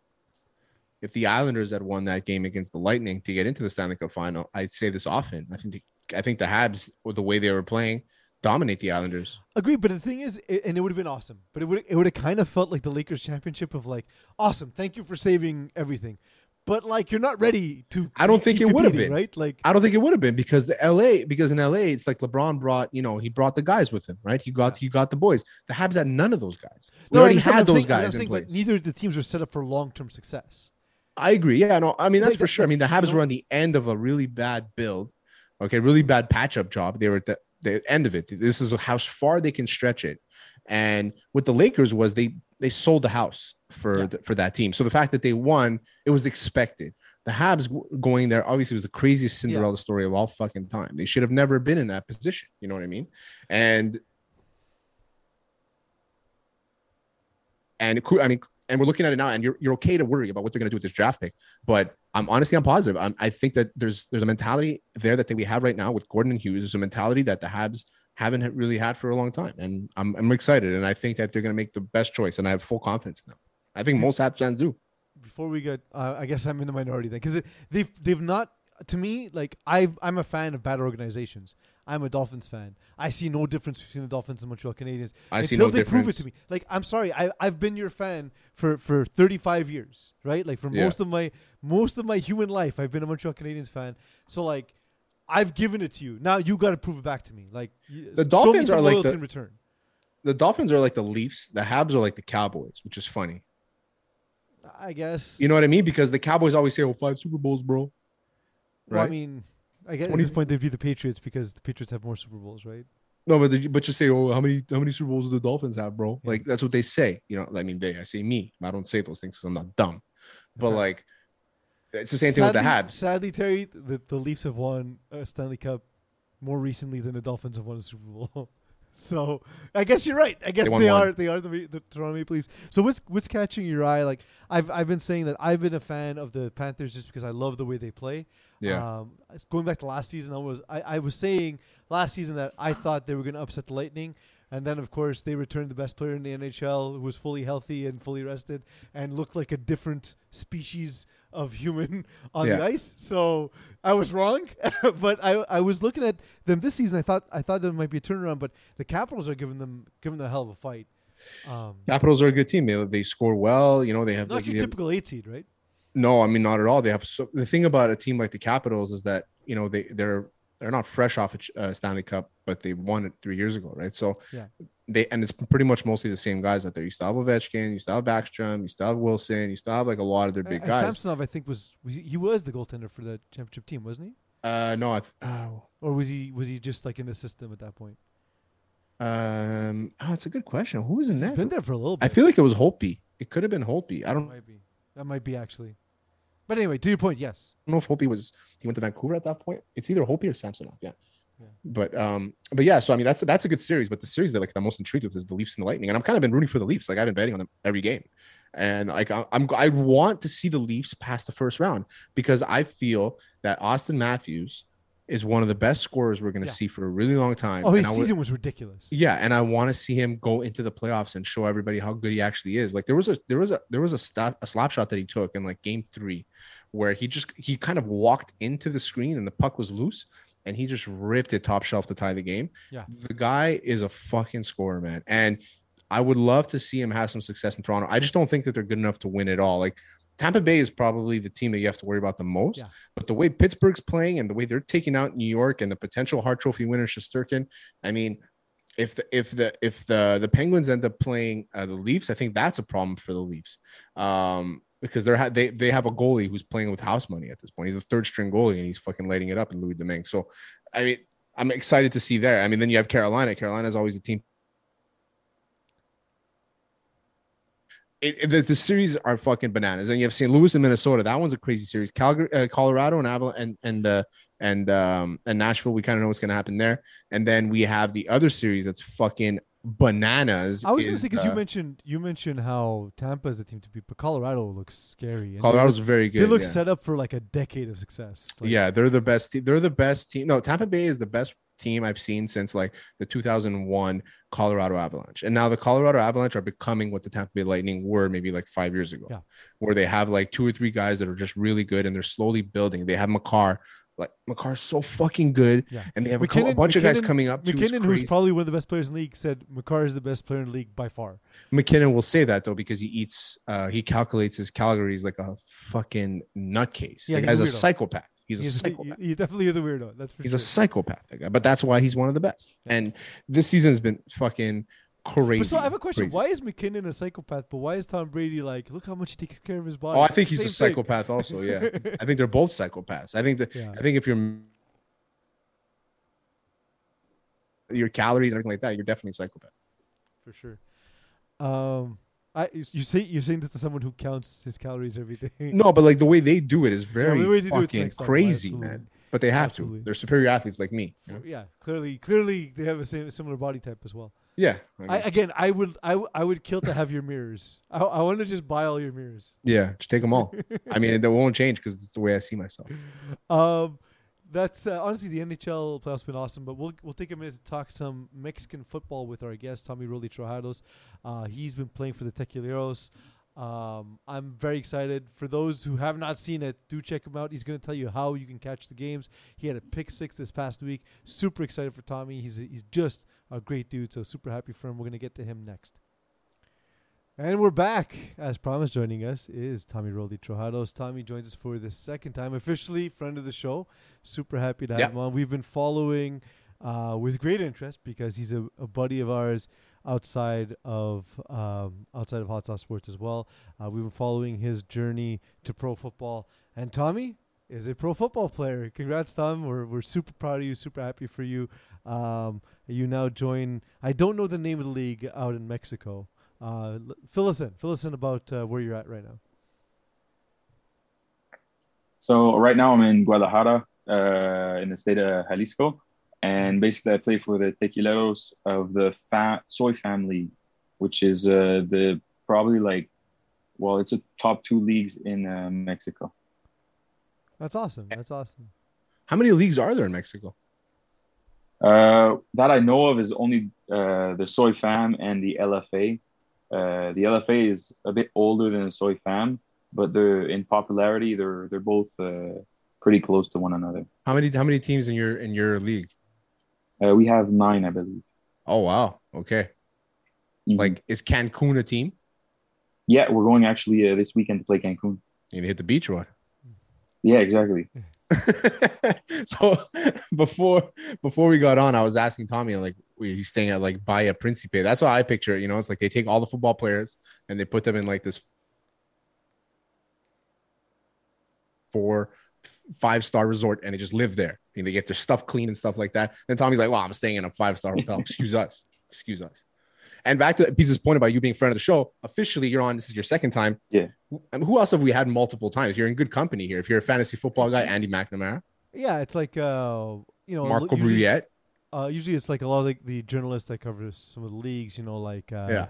if the Islanders had won that game against the Lightning to get into the Stanley Cup final, I say this often. I think the, I think the Habs, with the way they were playing, dominate the Islanders. Agreed, but the thing is, it, and it would have been awesome, but it would it would have kind of felt like the Lakers championship of like, awesome, thank you for saving everything, but like you're not ready to. I don't think it would have been. right. Like I don't think it would have been because the LA because in LA it's like LeBron brought you know he brought the guys with him right he got he got the boys the Habs had none of those guys we no, already had those saying- guys in place neither of the teams were set up for long term success. I agree yeah no I mean that's Like, for sure I mean the you Habs know- were on the end of a really bad build okay really bad patch up job they were at the, the end of it this is how far they can stretch it and what the Lakers was they they sold the house for Yeah. the, for that team so the fact that they won it was expected the Habs going there obviously was the craziest Cinderella story of all fucking time. They should have never been in that position. You know what I mean? And and I mean, and we're looking at it now, and you're you're okay to worry about what they're going to do with this draft pick. But I'm honestly, I'm positive. I'm, I think that there's there's a mentality there that we have right now with Gorton and Hughes. There's a mentality that the Habs haven't really had for a long time, and I'm I'm excited, and I think that they're going to make the best choice, and I have full confidence in them. I think most Habs fans do. before we get, uh, I guess I'm in the minority then because they've they've not to me like I I'm a fan of bad organizations. I'm a Dolphins fan. I see no difference between the Dolphins and Montreal Canadiens I see until no they prove it to me. Like I'm sorry, I I've been your fan for for 35 years, right? Like for Yeah. most of my most of my human life, I've been a Montreal Canadiens fan. So like. I've given it to you. Now you got to prove it back to me. Like The Dolphins are like the- in return. The Dolphins are like the Leafs. The Habs are like the Cowboys, which is funny. I guess. You know what I mean? Because the Cowboys always say, "Oh, five Super Bowls, bro." Well, I mean, I guess at 20 this point they'd be the Patriots because the Patriots have more Super Bowls, right? No, but the, but you say, "Oh, how many how many Super Bowls do the Dolphins have, bro?" Yeah. Like that's what they say. You know, I mean, they. I say me. I don't say those things because I'm not dumb. But Fair. like, it's the same thing with the Sadly- Habs. Sadly, Terry, the, the Leafs have won a Stanley Cup more recently than the Dolphins have won a Super Bowl. so I guess you're right. I guess won they, are they are the, the Toronto Maple Leafs. So what's what's catching your eye? Like I've I've been saying that I've been a fan of the Panthers just because I love the way they play. Yeah, Um, going back to last season, I was I, I was saying last season that I thought they were going to upset the Lightning, and then of course they returned the best player in the NHL who was fully healthy and fully rested and looked like a different species of human on the ice. So I was wrong, but I I was looking at them this season. I thought I thought there might be a turnaround, but the Capitals are giving them giving them a hell of a fight. Um, Capitals are a good team. They they score well. You know, they have not like your have- typical eight seed, right? no, I mean not at all. They have so the thing about a team like the Capitals is that you know they they're they're not fresh off a uh, Stanley Cup, but they won it three years ago, right? So Yeah. they and it's pretty much mostly the same guys out there. You still have Ovechkin, you still have Backstrom, you still have Wilson, you still have like a lot of their big Uh, guys. Samsonov, I think was, he, was the goaltender for the championship team, wasn't he? Uh, no, I th- oh, Or was he was he just like in the system at that point? um, oh, it's a good question. Who was in that? been there for a little bit. I feel like it was Holtby. It could have been Holtby. I don't. might be. That might be actually. But anyway, to your point, yes. I don't know if Holtby was he went to Vancouver at that point. It's either Holtby or Samsonov. Yeah. Yeah. But um, but yeah, so I mean that's that's a good series. But the series that like I'm most intrigued with is the Leafs and the Lightning, and I'm kind of been rooting for the Leafs. Like I've been betting on them every game, and like I'm I want to see the Leafs pass the first round because I feel that Auston Matthews is one of the best scorers we're going to Yeah. see for a really long time. Oh, his and season was ridiculous. yeah, and I want to see him go into the playoffs and show everybody how good he actually is. Like there was a there was a there was a stop a slap shot that he took in like game three, where he just he kind of walked into the screen and the puck was loose, and he just ripped it top shelf to tie the game. Yeah. the guy is a fucking scorer, man, and I would love to see him have some success in Toronto. I just don't think that they're good enough to win it all. Like Tampa Bay is probably the team that you have to worry about the most. Yeah. But the way Pittsburgh's playing and the way they're taking out New York and the potential Hart Trophy winner Shesterkin, I mean, if the if the if the the Penguins end up playing uh, the Leafs, I think that's a problem for the Leafs. Um, because they're ha- they they have a goalie who's playing with house money at this point. He's a third string goalie and he's fucking lighting it up in Louis Domingue. So, I mean, I'm excited to see there. I mean, then you have Carolina. Carolina is always a team. It, the, the series are fucking bananas. And you have St. Louis and Minnesota. That one's a crazy series. Calgary, uh, Colorado, and Aval and and uh, and um and Nashville. We kind of know what's gonna happen there. And then we have the other series that's fucking bananas. I was going to say because uh, you mentioned you mentioned how Tampa is the team to beat, but Colorado looks scary. Colorado's look- very good. They look yeah. set up for like a decade of success. Like, yeah, they're the best. Te- they're the best team. No, Tampa Bay is the best team I've seen since like the 2001 Colorado Avalanche. And now the Colorado Avalanche are becoming what the Tampa Bay Lightning were maybe like five years ago, Yeah. where they have like two or three guys that are just really good and they're slowly building. They have Makar. Like Makar's so fucking good, Yeah. and they have a, cou- a MacKinnon- bunch of guys coming up. MacKinnon, who's probably one of the best players in the league, said Makar is the best player in the league by far. MacKinnon will say that though because he eats, uh, he calculates his calories like a fucking nutcase. Yeah, the he's a a, psychopath. He's a psychopath. he, he definitely is a weirdo. That's for He's sure. a psychopath, that guy. But that's why he's one of the best. And this season has been fucking crazy. But so I have a question. crazy. Why is MacKinnon a psychopath? But why is Tom Brady like, look how much he takes care of his body? Oh, I think he's a Same thing. psychopath also. Yeah. I think they're both psychopaths. I think that Yeah. I think if you're your calories and everything like that, you're definitely a psychopath. for sure. Um, I you say you're saying this to someone who counts his calories every day. No, but like the way they do it is very way do fucking crazy, absolutely. man. But they have Absolutely. to. They're superior athletes like me. you know? Yeah, clearly, clearly they have a same, similar body type as well. Yeah. I, again, I would, I, I would kill to have your mirrors. I, I want to just buy all your mirrors. yeah. Just take them all. I mean, they won't change because it's the way I see myself. Um, that's uh, honestly the NHL playoffs been awesome, but we'll we'll take a minute to talk some Mexican football with our guest Tommy Rolly Trojados. Uh, he's been playing for the Tequileros. Um, I'm very excited. For those who have not seen it, do check him out. He's going to tell you how you can catch the games. He had a pick six this past week. Super excited for Tommy. He's he's just a great dude. So super happy for him. We're going to get to him next. And we're back. As promised, joining us is Tommy Roldy Trojados. Tommy joins us for the second time, officially friend of the show. Super happy to have Yeah. him on. We've been following uh, with great interest because he's a, a buddy of ours outside of um, outside of Hot Sauce Sports as well. Uh, we've been following his journey to pro football, and Tommy is a pro football player. Congrats, Tom. We're we're super proud of you. Super happy for you. Um, you now join. I don't know the name of the league out in Mexico. Uh, l- fill us in. Fill us in about uh, where you're at right now. So right now I'm in Guadalajara, uh, in the state of Jalisco, and basically I play for the Tequileros of the fa- soy family, which is uh, the probably like, well, it's a top two leagues in uh, Mexico. That's awesome. That's awesome. How many leagues are there in Mexico? Uh, that I know of is only uh, the soy fam and the LFA. Uh, the LFA is a bit older than the soy fam, but they're in popularity. They're they're both uh, pretty close to one another. How many how many teams in your in your league? Uh, we have nine, I believe. Oh wow. Okay. Mhm. Like is Cancun a team? Yeah, we're going actually uh, this weekend to play Cancun. You hit the beach one. Yeah, exactly. so before before we got on, I was asking Tommy like he's staying at like Bahia Principe. That's how I picture it. You know, it's like they take all the football players and they put them in like this four five star resort and they just live there and they get their stuff clean and stuff like that. Then Tommy's like, "Well, I'm staying in a five star hotel. Excuse us. Excuse us." And back to Pisa's point about you being friend of the show. Officially, you're on. This is your second time. Yeah. I mean, who else have we had multiple times? You're in good company here. If you're a fantasy football guy, Andy McNamara, Yeah, it's like uh, you know, Marco usually, Bruyette. Uh, usually it's like a lot of the, the journalists that cover some of the leagues. You know, like uh, Yeah.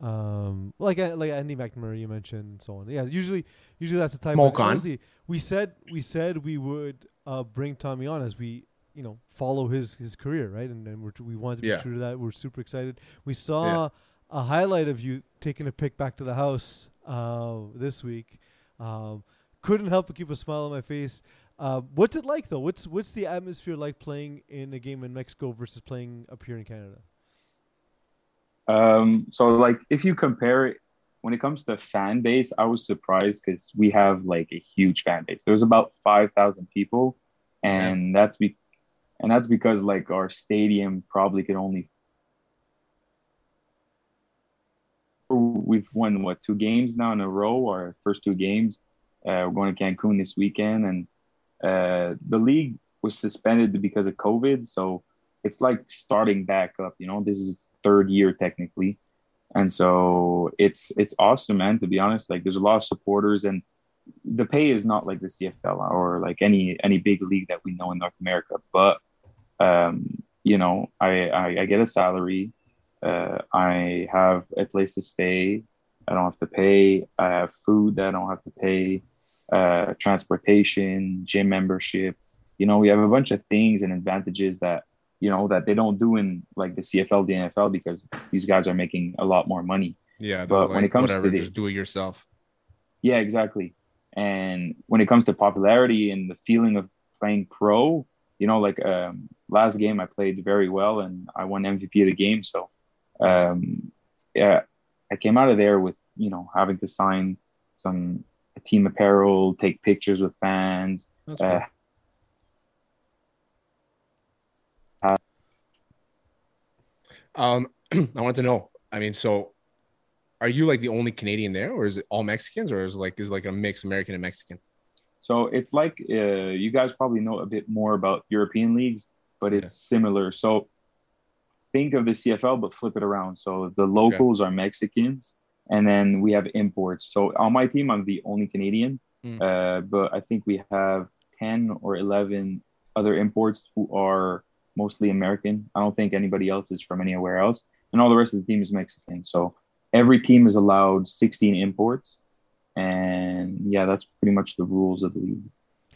um, like uh, like Andy McNamara you mentioned, and so on. Yeah, usually usually that's the type. Molkan. Of, honestly, we said we said we would uh, bring Tommy on as we you know follow his his career, right? And then we wanted to be Yeah. true to that. We're super excited. We saw a highlight of you taking a pic back to the house uh, this week. Um, couldn't help but keep a smile on my face. Uh, what's it like though? What's what's the atmosphere like playing in a game in Mexico versus playing up here in Canada? Um, so like if you compare it when it comes to fan base, I was surprised because we have like a huge fan base. There's about five thousand people, and that's be and that's because like our stadium probably could only we've won what two games now in a row our first two games uh, we're going to cancun this weekend and uh, the league was suspended because of covid so it's like starting back up you know this is third year technically and so it's it's awesome man to be honest like there's a lot of supporters and the pay is not like the cfl or like any any big league that we know in north america but um you know i i, I get a salary uh, I have a place to stay. I don't have to pay. I have food that I don't have to pay. Uh, transportation, gym membership. You know, we have a bunch of things and advantages that you know that they don't do in like the CFL, the NFL, because these guys are making a lot more money. Yeah, But they're when it comes to the- just do it yourself. Yeah, exactly. And when it comes to popularity and the feeling of playing pro, you know, like um, last game I played very well and I won MVP of the game. So, um, yeah, I came out of there with you know having to sign some team apparel, take pictures with fans. That's Uh, Um, I want to know. I mean, so are you like the only Canadian there, or is it all Mexicans, or is it like is it like a mix American and Mexican? So it's like uh, you guys probably know a bit more about European leagues, but it's similar. So think of the CFL, but flip it around. So the locals are Mexicans, and then we have imports. So on my team, I'm the only Canadian, Mm. uh, but I think we have ten or eleven other imports who are mostly American. I don't think anybody else is from anywhere else, and all the rest of the team is Mexican. So every team is allowed 16 imports, and yeah, that's pretty much the rules of the league.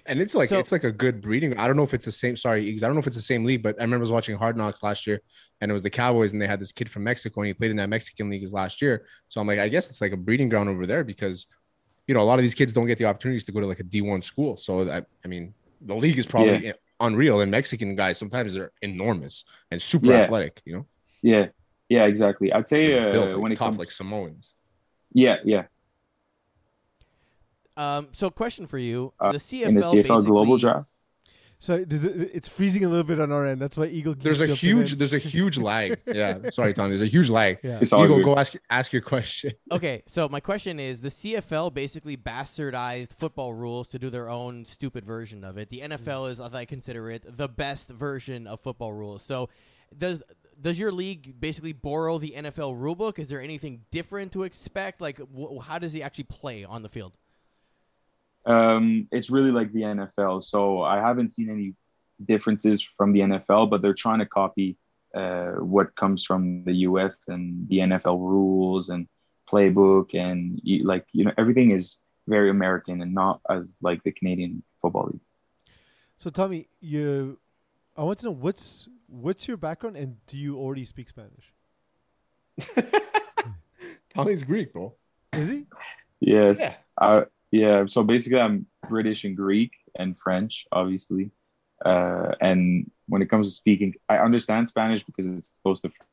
And it's like So- it's like a good breeding. I don't know if it's the same. Sorry, I don't know if it's the same league, but I remember I was watching Hard Knocks last year, and it was the Cowboys, and they had this kid from Mexico, and he played in that Mexican league as last year. So I'm like, I guess it's like a breeding ground over there because, you know, a lot of these kids don't get the opportunities to go to like a D1 school. So I, I mean, the league is probably unreal, and Mexican guys sometimes they're enormous and super Yeah. athletic. You know, Yeah, yeah, exactly. I'd say Built, uh, like, when it tough comes, like Samoans. yeah, yeah, Um, so question for you: Uh, the CFL, in the CFL global draft. So does it, it's freezing a little bit on our end. That's why Eagle. keeps There's a huge, in. there's a huge lag. Yeah, sorry, Tom. There's a huge lag. yeah. It's Eagle, good. go ask ask your question. Okay, so my question is: the CFL basically bastardized football rules to do their own stupid version of it. The NFL is, as I consider it, the best version of football rules. So, does does your league basically borrow the NFL rulebook? Is there anything different to expect? Like, wh- how does he actually play on the field? Um, it's really like the NFL. So I haven't seen any differences from the NFL, but they're trying to copy uh, what comes from the US and the NFL rules and playbook and like you know everything is very American and not as like the Canadian football league. So Tommy, you, I want to know what's what's your background and do you already speak Spanish? Tommy's Greek, bro. Is he? Yes. Yeah. Uh, yeah. So basically, I'm British and Greek and French, obviously. Uh, and when it comes to speaking, I understand Spanish because it's close to French.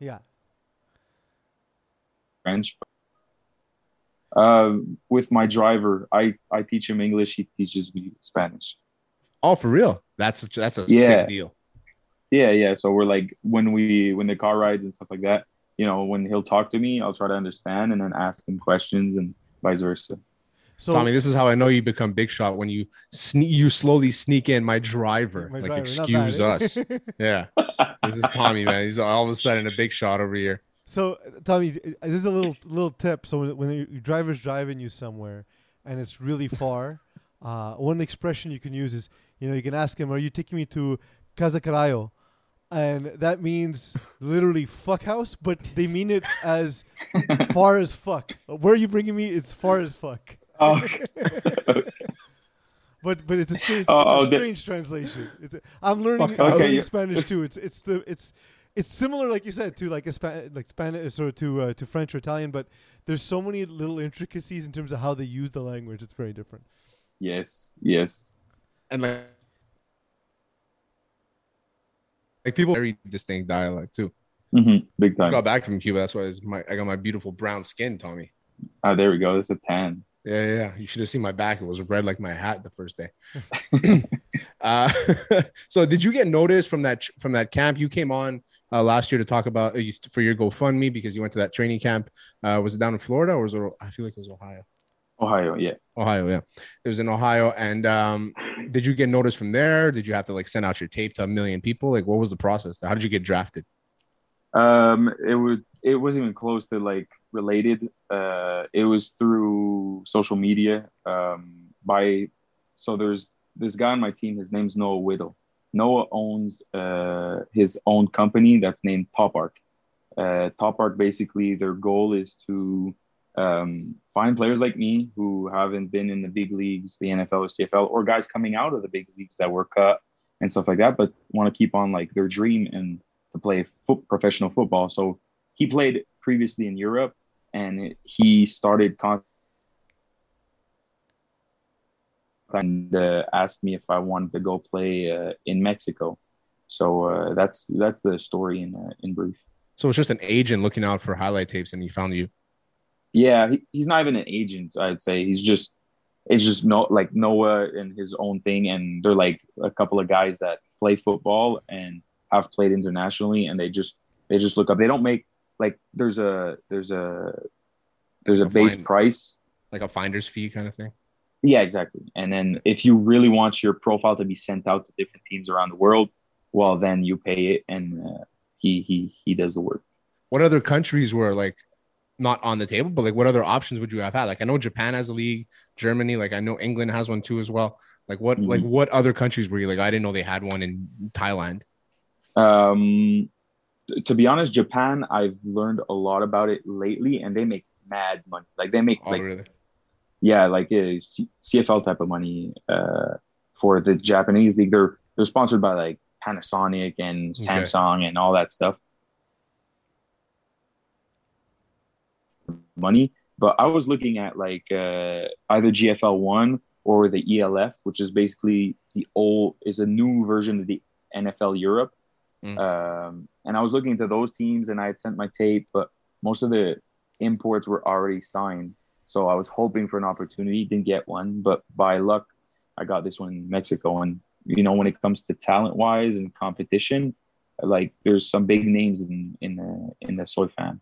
Yeah. French. Uh, with my driver, I, I teach him English. He teaches me Spanish. Oh, for real? That's a, that's a Yeah. sick deal. Yeah, yeah. So we're like when we when the car rides and stuff like that. You know, when he'll talk to me, I'll try to understand and then ask him questions and vice versa. So Tommy, this is how I know you become big shot when you sne- you slowly sneak in my driver. My like driver, excuse bad, eh? us. Yeah. This is Tommy, man. He's all of a sudden a big shot over here. So, Tommy, uh, this is a little little tip. So when, when your your driver's driving you somewhere and it's really far, uh, one expression you can use is, you know, you can ask him, "Are you taking me to Casa Carajo?" And that means literally fuck house, but they mean it as far as fuck. Where are you bringing me? It's far as fuck. Oh, But but it's a strange, Oh, it's a oh, the- strange translation. It's a, I'm learning, Fuck I'm learning Okay, yeah. Spanish too. It's it's the it's it's similar, like you said, to like a Spa- like Spanish or to uh, to French or Italian. But there's so many little intricacies in terms of how they use the language. It's very different. yes, yes. And like like people very distinct dialect too. hmm Big time. I got back from Cuba. That's why my I got my beautiful brown skin, Tommy. Ah, there we go. That's a tan. Yeah, yeah, yeah. You should have seen my back. It was red like my hat the first day. uh, so, did you get noticed from that from that camp? You came on uh, last year to talk about uh, you, for your GoFundMe because you went to that training camp. Uh, was it down in Florida or was it? I feel like it was Ohio. Ohio, yeah. Ohio, yeah. It was in Ohio. And um, did you get noticed from there? Did you have to like send out your tape to a million people? Like, what was the process? How did you get drafted? Um, it was it wasn't even close to like related. Uh, it was through social media. Um, by so there's this guy on my team. His name's Noah Whittle. Noah owns uh, his own company that's named Top Arc. Uh, Top Arc basically their goal is to um, find players like me who haven't been in the big leagues, the NFL or CFL, or guys coming out of the big leagues that were cut and stuff like that, but want to keep on like their dream and to play foot, professional football. So he played previously in Europe, and it, he started con- and uh, asked me if I wanted to go play uh, in Mexico. So uh, that's that's the story in uh, in brief. So it's just an agent looking out for highlight tapes, and he found you. Yeah, he, he's not even an agent. I'd say he's just it's just no like Noah and his own thing, and they're like a couple of guys that play football and have played internationally, and they just they just look up. They don't make like there's a there's a there's a A base fine- price. like a finder's fee kind of thing. Yeah, exactly. And then if you really want your profile to be sent out to different teams around the world, well, then you pay it, and uh, he he he does the work. What other countries were like not on the table, but like what other options would you have had? Like I know Japan has a league, Germany, like I know England has one too as well. Like what Mhm. like what other countries were you like? I didn't know they had one in Thailand. Um, to be honest, Japan, I've learned a lot about it lately, and they make mad money. Like they make Oh, like really? yeah, like a C- CFL type of money uh, for the Japanese league. They're they're sponsored by like Panasonic and Okay. Samsung and all that stuff. Money, but I was looking at like uh, either GFL one or the ELF, which is basically the old is a new version of the NFL Europe. Mm. Um, and I was looking into those teams, and I had sent my tape, but most of the imports were already signed. So I was hoping for an opportunity, didn't get one, but by luck, I got this one in Mexico. And you know, when it comes to talent wise and competition, like there's some big names in in the in the soy fan.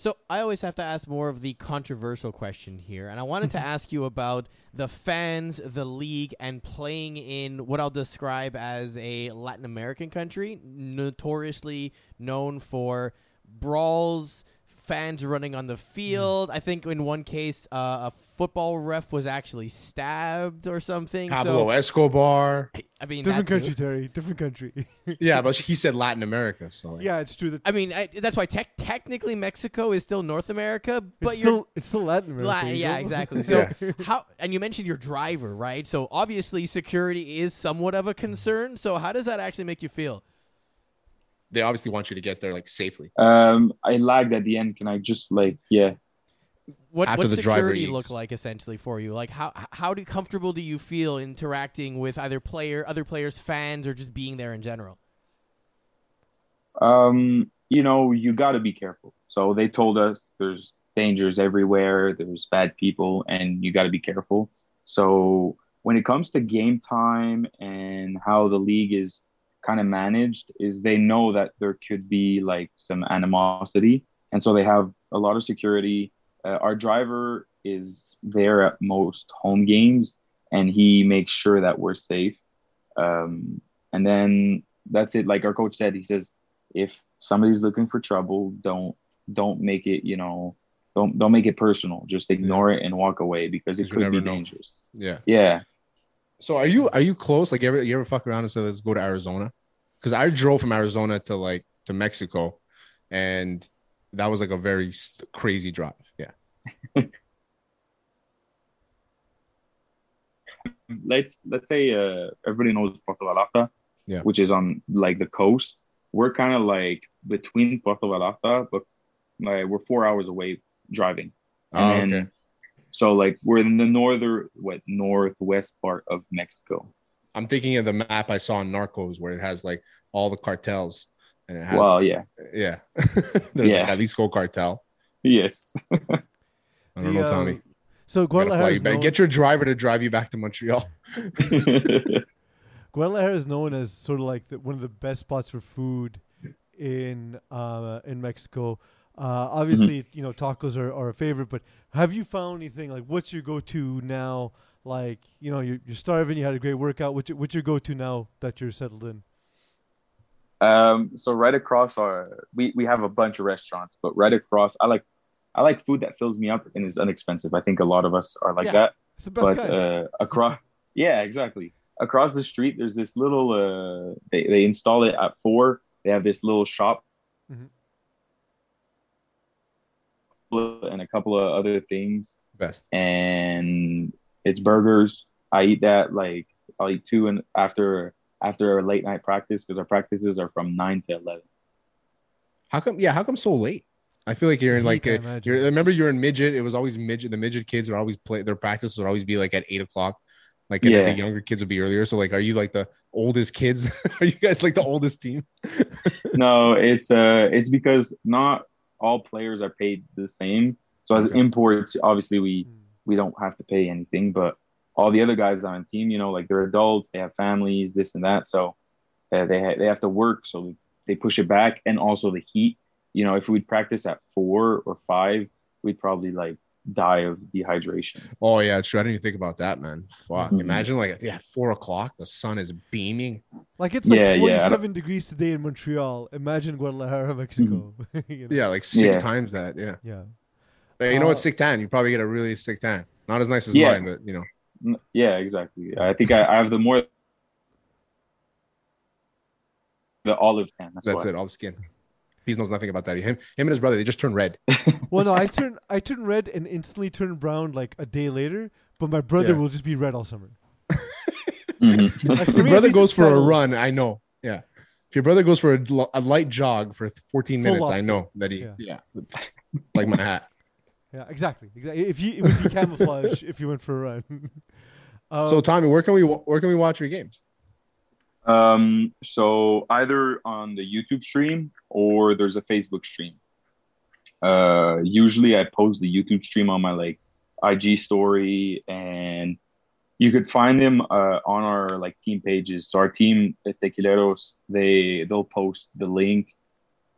So I always have to ask more of the controversial question here, and I wanted to mm-hmm. ask you about the fans, the league, and playing in what I'll describe as a Latin American country, notoriously known for brawls, fans running on the field. I think in one case, uh, a football ref was actually stabbed or something. Pablo so Escobar. I mean, Different that too. country, Terry. Different country. Yeah, but he said Latin America. So like, yeah, it's true that I mean, I, that's why tech technically Mexico is still North America, but it's you're still it's still Latin America. La- yeah, exactly. So Yeah. how and you mentioned your driver, right? So obviously security is somewhat of a concern. So how does that actually make you feel? They obviously want you to get there like safely. Um, I lagged at the end. Can I just like yeah? What After what the driver security look like essentially for you? Like how how do comfortable do you feel interacting with either player, other players, fans, or just being there in general? Um, you know, you got to be careful. So they told us there's dangers everywhere, there's bad people, and you got to be careful. So when it comes to game time and how the league is kind of managed, is they know that there could be like some animosity, and so they have a lot of security. Uh, our driver is there at most home games, and he makes sure that we're safe. Um, and then that's it. Like our coach said, he says if somebody's looking for trouble, don't don't make it. You know, don't don't make it personal. Just ignore it and walk away because it could be know. dangerous. Yeah. Yeah. So are you are you close? Like you ever you ever fuck around and say let's go to Arizona? Because I drove from Arizona to like to Mexico, and that was like a very s- crazy drive. Yeah. let's let's say uh, everybody knows Puerto Vallarta, Yeah. which is on like the coast. We're kind of like between Puerto Vallarta, but like we're four hours away driving. Oh, And okay. So like we're in the northern what northwest part of Mexico. I'm thinking of the map I saw on Narcos where it has like all the cartels, and it has well, yeah, yeah. There's Yeah. like Jalisco cartel. yes, I don't The, know, Tommy. um, So Guadalajara you is, known, Get your driver to drive you back to Montreal. Guadalajara is known as sort of like the, one of the best spots for food in uh, in Mexico. Uh, obviously, Mm-hmm. you know tacos are, are a favorite, but have you found anything like what's your go to now? Like you know you're, you're starving, you had a great workout. What's your, what's your go to now that you're settled in? um, so right across our we we have a bunch of restaurants, but right across I like I like food that fills me up and is inexpensive. I think a lot of us are like Yeah. that. It's the best but kind. uh, across yeah exactly across the street there's this little uh they, they install it at four they have this little shop Mhm. And a couple of other things Best. and it's burgers i eat that like i'll eat two and after after a late night practice because our practices are from 9 to 11 How come? Yeah, how come so late? I feel like you're in like I a, imagine. you're. Remember, you're in midget. It was always midget. The midget kids would always play. Their practice would always be like at eight o'clock. Like Yeah. the younger kids would be earlier. So like, are you like the oldest kids? are you guys like the oldest team? no it's uh it's because not all players are paid the same so as Okay. imports obviously we Mm. we don't have to pay anything. But all the other guys on the team, you know, like they're adults, they have families, this and that, so uh, they ha- they have to work, so they push it back, and also the heat. You know, if we'd practice at four or five, we'd probably like die of dehydration. Oh yeah, true. I didn't even think about that, man. Fuck. Mhm. Imagine like yeah, four o'clock. The sun is beaming. Like it's like Yeah, yeah, 27 degrees today in Montreal. Imagine Guadalajara, Mexico. you know? Yeah, like six Yeah. times that. Yeah. yeah. But you know what? Uh, Sick tan. You probably get a really sick tan. Not as nice as Yeah. mine, but you know. Yeah, exactly. I think I, I have the more the olive tan. That's, That's it. All the skin. He knows nothing about that. Him, him and his brother, they just turn red. Well, no, I turn I turn red and instantly turn brown like a day later, but my brother Yeah. will just be red all summer. Mhm. Like, Your me, brother goes it for a run. I know. Yeah. If your brother goes for a, a light jog for 14 Full minutes, I lobster. know that he, Yeah. yeah, like my hat. Yeah, exactly. Exactly. If you it would be camouflage if you went for a run. um, So Tommy, where can we where can we watch your games? Um, so either on the YouTube stream or there's a Facebook stream. Uh, usually I post the YouTube stream on my like IG story, and you could find them uh, on our like team pages. So our team at Tequileros, they they'll post the link.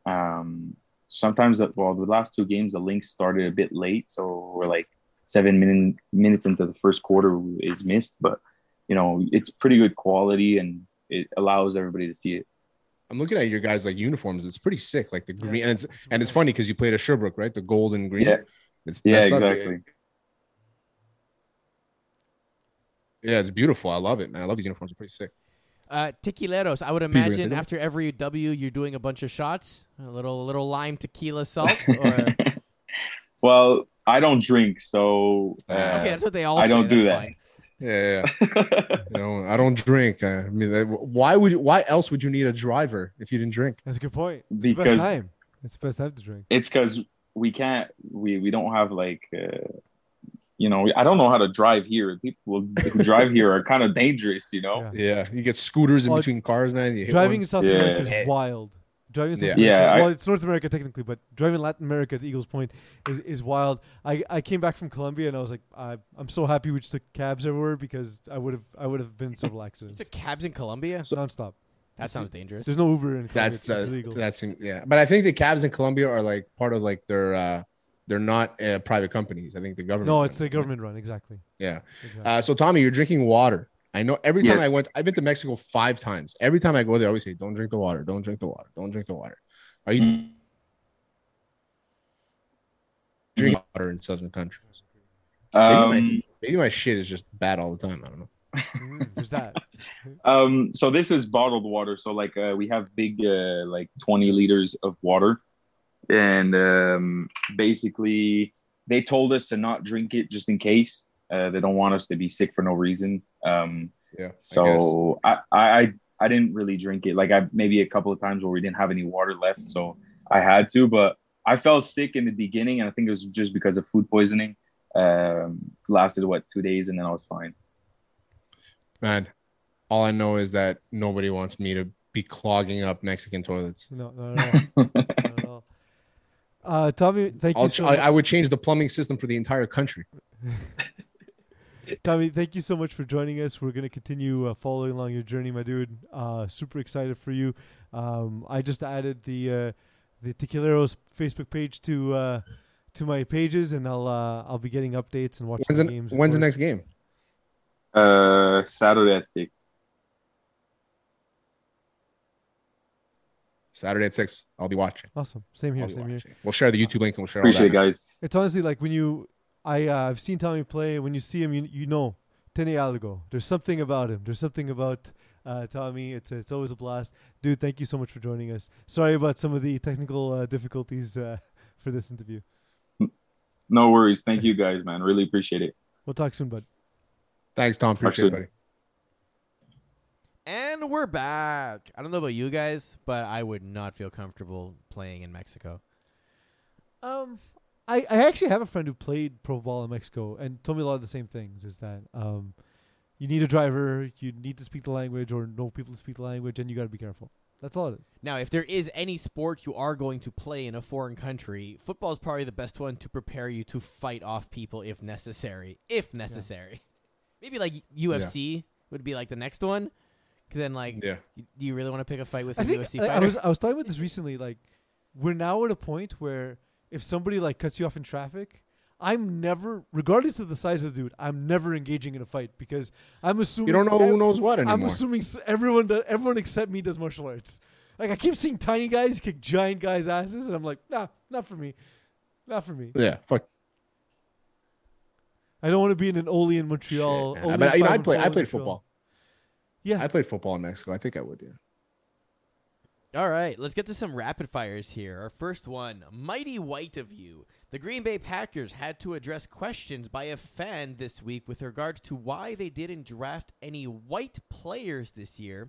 Um, sometimes that well, the last two games the link started a bit late, so we're like seven minute, minutes into the first quarter is missed, but you know it's pretty good quality and it allows everybody to see it. I'm looking at your guys like uniforms. It's pretty sick. Like the Yeah, green, and it's it's and it's funny because you played at Sherbrooke, right? The gold and green. Yeah. It's Yeah, messed up. exactly. Yeah, it's beautiful. I love it, man. I love these uniforms. They're pretty sick. Uh, tequileros. I would imagine say after every W, you're doing a bunch of shots, a little little lime tequila salt. Or well, I don't drink, so uh, okay, that's what they all I say. don't do that's that. fine. Yeah, yeah. you know, I don't drink. Uh, I mean, why would you, why else would you need a driver if you didn't drink? That's a good point. It's the best Because- time. It's the best time to drink. it's because we can't. We we don't have like. Uh, you know, I don't know how to drive here. People who drive here are kind of dangerous, you know. Yeah. Yeah, you get scooters in Oh, between cars, man. You Driving one. in South Yeah. America is wild. Driving in South Yeah. America, Yeah, I- well, it's North America technically, but driving Latin America at Eagles Point is, is wild. I, I came back from Colombia and I was like, I, I'm so happy we just took cabs everywhere because I would have I would have been in several You accidents took cabs in Colombia? nonstop. That sounds dangerous. There's no Uber in Colombia. That's it's, it's uh, illegal. that's yeah. But I think the cabs in Colombia are like part of like their uh They're not uh, private companies. I think the government. No, runs it's the government run exactly. Yeah. exactly. Uh, so Tommy, you're drinking water. I know every time I went, I've been to Mexico five times. Every time I go there, I always say, "Don't drink the water. Don't drink the water. Don't drink the water." Are you Mm. drinking water in southern countries? Maybe, my, Um, maybe my shit is just bad all the time. I don't know. Mm, there's that. um, so this is bottled water. So like uh, we have big uh, like 20 liters of water, and um, basically they told us to not drink it just in case. Uh, they don't want us to be sick for no reason. Um, Yeah. So I, I I I didn't really drink it. Like I maybe a couple of times where we didn't have any water left, so I had to. But I felt sick in the beginning, and I think it was just because of food poisoning. Um, lasted what two days, and then I was fine. man, all I know is that nobody wants me to be clogging up Mexican toilets. No, no, no, no, not at all. Uh, Tommy, thank I'll you ch- so I, much. I would change the plumbing system for the entire country. Tommy, thank you so much for joining us. We're going to continue uh, following along your journey, my dude. Uh, super excited for you. Um, I just added the uh, the Tequileros Facebook page to uh, to my pages, and I'll uh, I'll be getting updates and watching When's the the, games. when's the next game? Uh, Saturday at six. Saturday at six. I'll be watching. Awesome. Same here. I'll be Same here. We'll share the YouTube link and we'll share Appreciate it, all that. guys. It's honestly like when you, I uh, I've seen Tommy play. When you see him, you you know, Tene Algo. There's something about him. There's something about uh, Tommy. It's it's always a blast, dude. Thank you so much for joining us. Sorry about some of the technical uh, difficulties uh, for this interview. No worries. Thank you, guys, man. Really appreciate it. We'll talk soon, bud. Thanks, Tom. Appreciate it, buddy. And we're back. I don't know about you guys, but I would not feel comfortable playing in Mexico. Um, I, I actually have a friend who played pro ball in Mexico and told me a lot of the same things. Is that um, you need a driver, you need to speak the language or know people to speak the language, and you got to be careful. That's all it is. Now, if there is any sport you are going to play in a foreign country, football is probably the best one to prepare you to fight off people if necessary. If necessary. Maybe like UFC would be like the next one. then, like, Yeah. y- do you really want to pick a fight with I a think UFC I, I fighter? was I was talking about this recently. Like, we're now at a point where if somebody like cuts you off in traffic, I'm never, regardless of the size of the dude, I'm never engaging in a fight because I'm assuming You don't know who knows what anymore. I'm assuming everyone does, everyone except me does martial arts. Like I keep seeing tiny guys kick giant guys' asses, and I'm like, nah, not for me, not for me. yeah. Fuck. I don't want to be in an Oli in Montreal. Shit, man. But, you know, I and play. four I played football. Yeah, I played football in Mexico. I think I would. Yeah. All right, let's get to some rapid fires here. Our first one Mighty White of You. The Green Bay Packers had to address questions by a fan this week with regards to why they didn't draft any white players this year.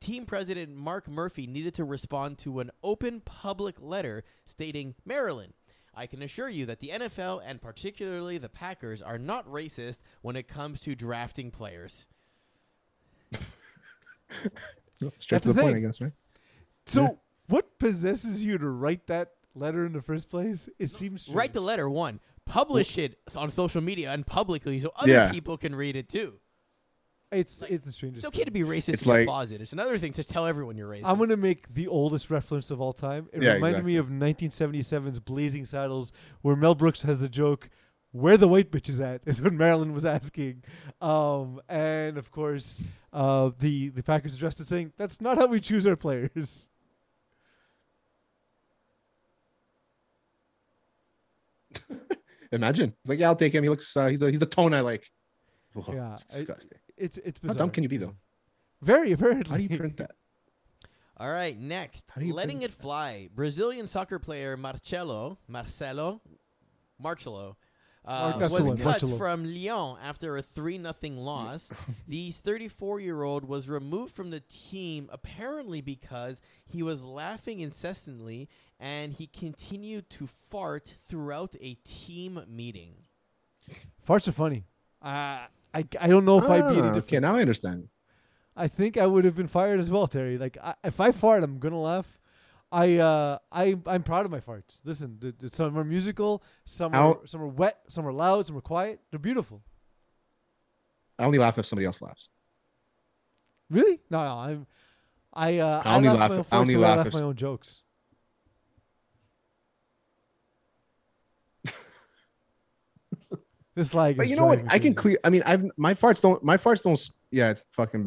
Team president Mark Murphy needed to respond to an open public letter stating Maryland. I can assure you that the NFL and particularly the Packers are not racist when it comes to drafting players. Straight That's to the, the point. I guess. Right. So, what possesses you to write that letter in the first place? It seems strange. Write the letter one, publish it on social media and publicly so other Yeah. people can read it too. It's it's the strangest. It's okay to be racist It's in your like- closet. It's another thing to tell everyone you're racist. I'm gonna make the oldest reference of all time. It Yeah, reminded me of 1977's Blazing Saddles, where Mel Brooks has the joke, "Where the white bitch is at?" is what Marilyn was asking, um, and of course, uh, the the Packers addressed it saying, "That's not how we choose our players." Imagine. He's like, yeah, I'll take him. He looks. Uh, he's the he's the tone I like. Oh, Yeah, it's I- disgusting. It's it's How dumb can you be, though? Very apparently. How do you print that? All right, next, How do you letting print it fly. Brazilian soccer player Marcelo Marcelo Marcelo uh, Mar- was cut Marcelo. from Lyon after a three nothing loss. the 34 year old was removed from the team apparently because he was laughing incessantly and he continued to fart throughout a team meeting. Farts are funny. Uh, I I don't know if I'd be any Ah, different. okay, now I understand. I think I would have been fired as well, Terry. Like I, if I fart, I'm gonna laugh. I uh I I'm proud of my farts. Listen, th- th- some are musical, some are How- some are wet, some are loud, some are quiet. They're beautiful. I only laugh if somebody else laughs. Really? No, no. I'm I uh I only laugh, laugh at my own if- I only way I laugh laugh if my own jokes. This like, But you know what? I can clear. I mean, I've my farts don't. My farts don't. Yeah, it's fucking.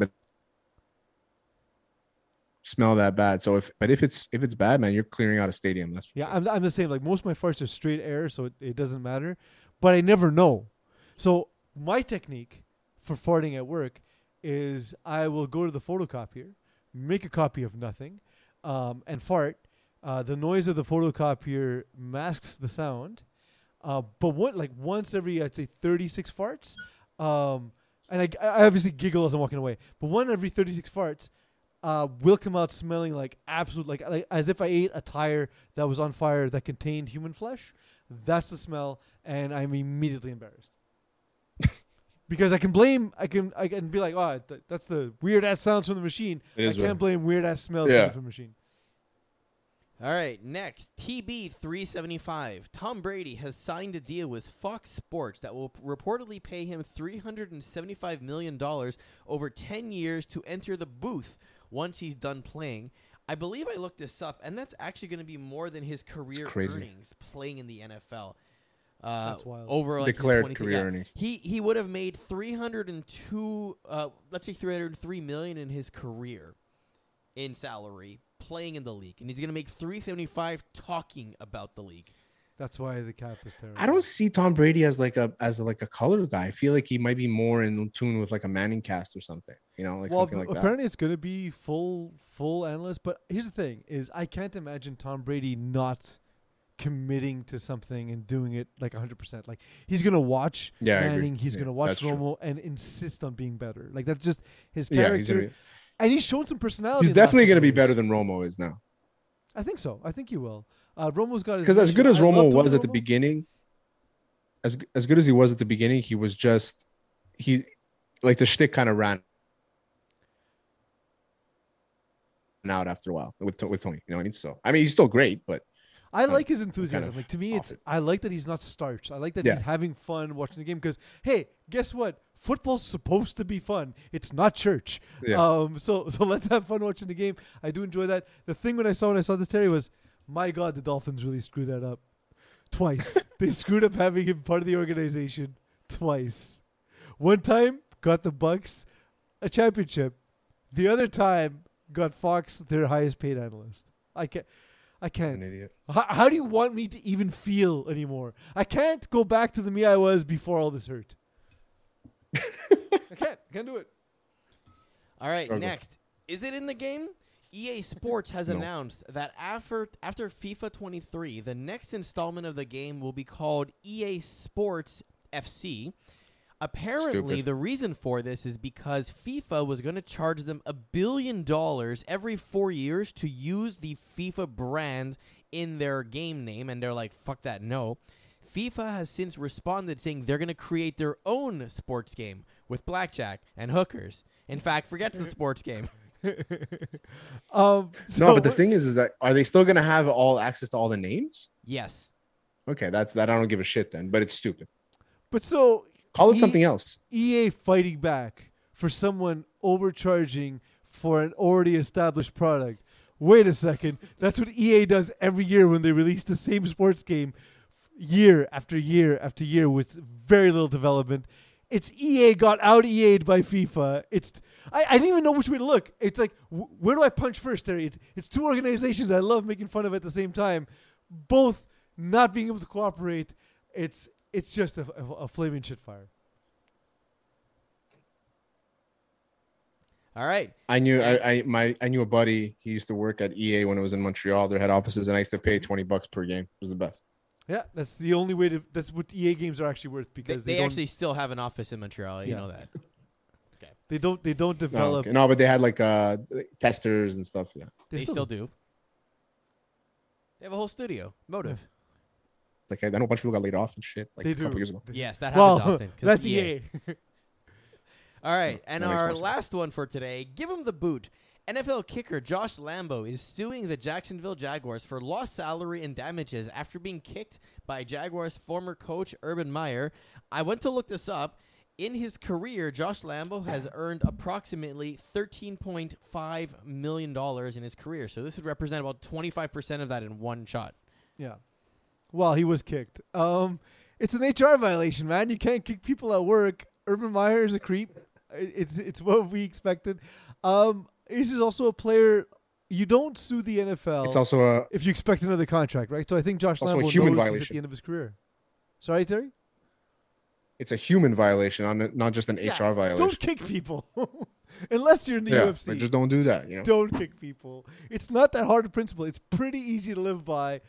Smell that bad. So if but if it's if it's bad, man, you're clearing out a stadium. That's Yeah, sure. I'm, I'm the same. Like most of my farts are straight air, so it, it doesn't matter. But I never know. So my technique for farting at work is I will go to the photocopier, make a copy of nothing, um, and fart. Uh, the noise of the photocopier masks the sound. Uh, but what like once every I'd say 36 farts, um, and I, I obviously giggle as I'm walking away. But one every 36 farts, uh, will come out smelling like absolute like, like as if I ate a tire that was on fire that contained human flesh. That's the smell, and I'm immediately embarrassed because I can blame I can I can be like, oh, th- that's the weird ass sounds from the machine. It I can't weird. blame weird ass smells Yeah. from the machine. All right, next, TB375. Tom Brady has signed a deal with Fox Sports that will p- reportedly pay him $375 million over 10 years to enter the booth once he's done playing. I believe I looked this up, and that's actually going to be more than his career crazy. earnings playing in the NFL. Uh, That's wild. Over like his Declared career yeah. earnings. He he would have made 302 uh let's say 303 million in his career in salary playing in the league and he's going to make 375 talking about the league. That's why the cap is terrible. I don't see Tom Brady as like a as like a color guy. I feel like he might be more in tune with like a ManningCast or something. You know, like well, something like that. apparently it's going to be full full analyst. But here's the thing: is I can't imagine Tom Brady not committing to something and doing it like 100. percent Like he's going to watch Yeah, Manning, he's Yeah, going to watch that's true. Romo, and insist on being better. Like that's just his Yeah, character. he's be, and he's shown some personality. he's in the last definitely gonna be better than Romo is now. I think so. I think he will. Uh, Romo's got Because as good as Romo was at the beginning, as as good as he was at the beginning, he was just he like the shtick kind of ran out after a while with with Tony. You know what I mean? So I mean, he's still great, but I like his enthusiasm. of like to me, it's it. I like that he's not starched. I like that Yeah. he's having fun watching the game. Because hey, guess what? Football's supposed to be fun. It's not church. Yeah. Um. So so let's have fun watching the game. I do enjoy that. The thing when I saw when I saw this Terry was, my God, the Dolphins really screwed that up. Twice they screwed up having him part of the organization. Twice. One time got the Bucks a championship. The other time got Fox their highest paid analyst. I can't. I can't. an idiot. How, how do you want me to even feel anymore? I can't go back to the me I was before all this hurt. I can't. I can't do it. All right, Struggle. next. Is it in the game? EA Sports has No. announced that after after FIFA 23, the next installment of the game will be called EA Sports FC. Apparently, Stupid. the reason for this is because FIFA was going to charge them a billion dollars every four years to use the FIFA brand in their game name, and they're like, "Fuck that, no." FIFA has since responded saying they're going to create their own sports game with blackjack and hookers. In fact, forget the sports game. Um, so no, but the thing is, is that are they still gonna have all access to all the names? Yes. Okay, that's that. I don't give a shit then, but it's stupid. But so Call it E- something else. EA fighting back for someone overcharging for an already established product. Wait a second. That's what EA does every year when they release the same sports game year after year after year with very little development. It's EA got out EA'd by FIFA. It's I, I didn't even know which way to look. It's like wh- where do I punch first, Terry? It's, it's two organizations I love making fun of at the same time, both not being able to cooperate. It's it's just a, a, a flaming shit fire. All right. I knew I, I my I knew a buddy. He used to work at EA when it was in Montreal. Their head offices, and I used to pay twenty bucks per game. It was the best. Yeah, that's the only way to. That's what EA games are actually worth because they they, don't, actually still have an office in Montreal. You Yeah. know that. okay. they don't they don't No, develop. okay. no, but they had like uh testers and stuff. Yeah, They, still, do. They have a whole studio. Motive. like I know a bunch of people got laid off and shit like They a couple years ago. Yes, that happens Well, often. 'cause that's EA. EA. All right, and our last one for today. Give them the boot. NFL kicker Josh Lambo is suing the Jacksonville Jaguars for lost salary and damages after being kicked by Jaguars former coach Urban Meyer. I went to look this up. In his career, Josh Lambo has earned approximately $13.5 million in his career. So this would represent about 25% of that in one shot. Yeah. Well, he was kicked. Um, It's an HR violation, man. You can't kick people at work. Urban Meyer is a creep. It's it's what we expected. Um, this is also a player. You don't sue the NFL It's also a if you expect another contract, right? So I think Josh Also a Lambo human knows at the end of his career. Sorry, Terry. it's a human violation, on not just an Yeah, HR violation. Don't kick people unless you're in the yeah, UFC. like, just don't do that. You know. don't kick people. It's not that hard a principle. It's pretty easy to live by.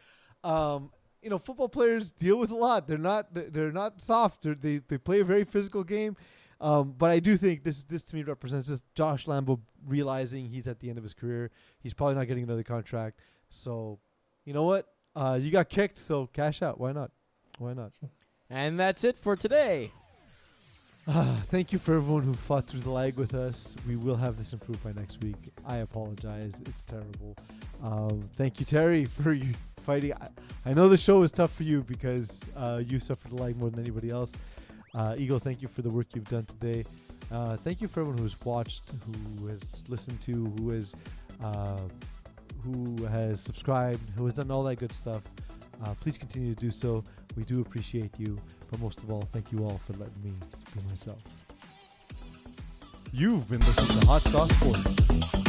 Um, you know, football players deal with a lot. They're not they're not soft. They're, they they play a very physical game. Um, but I do think this this to me represents this Josh Lambo realizing he's at the end of his career. He's probably not getting another contract. So, you know what? Uh, you got kicked, so cash out. Why not? Why not? And that's it for today. Ah, thank you for everyone who fought through the lag with us. We will have this improved by next week. I apologize. It's terrible. Um, thank you, Terry, for you fighting. I, I know the show was tough for you because uh, you suffered the lag more than anybody else. Uh, Eagle, thank you for the work you've done today. Uh, thank you for everyone who's watched, who has listened to, who has uh, who has subscribed, who has done all that good stuff. Uh, please continue to do so. We do appreciate you. But most of all, thank you all for letting me be myself. You've been listening to Hot Sauce Sports.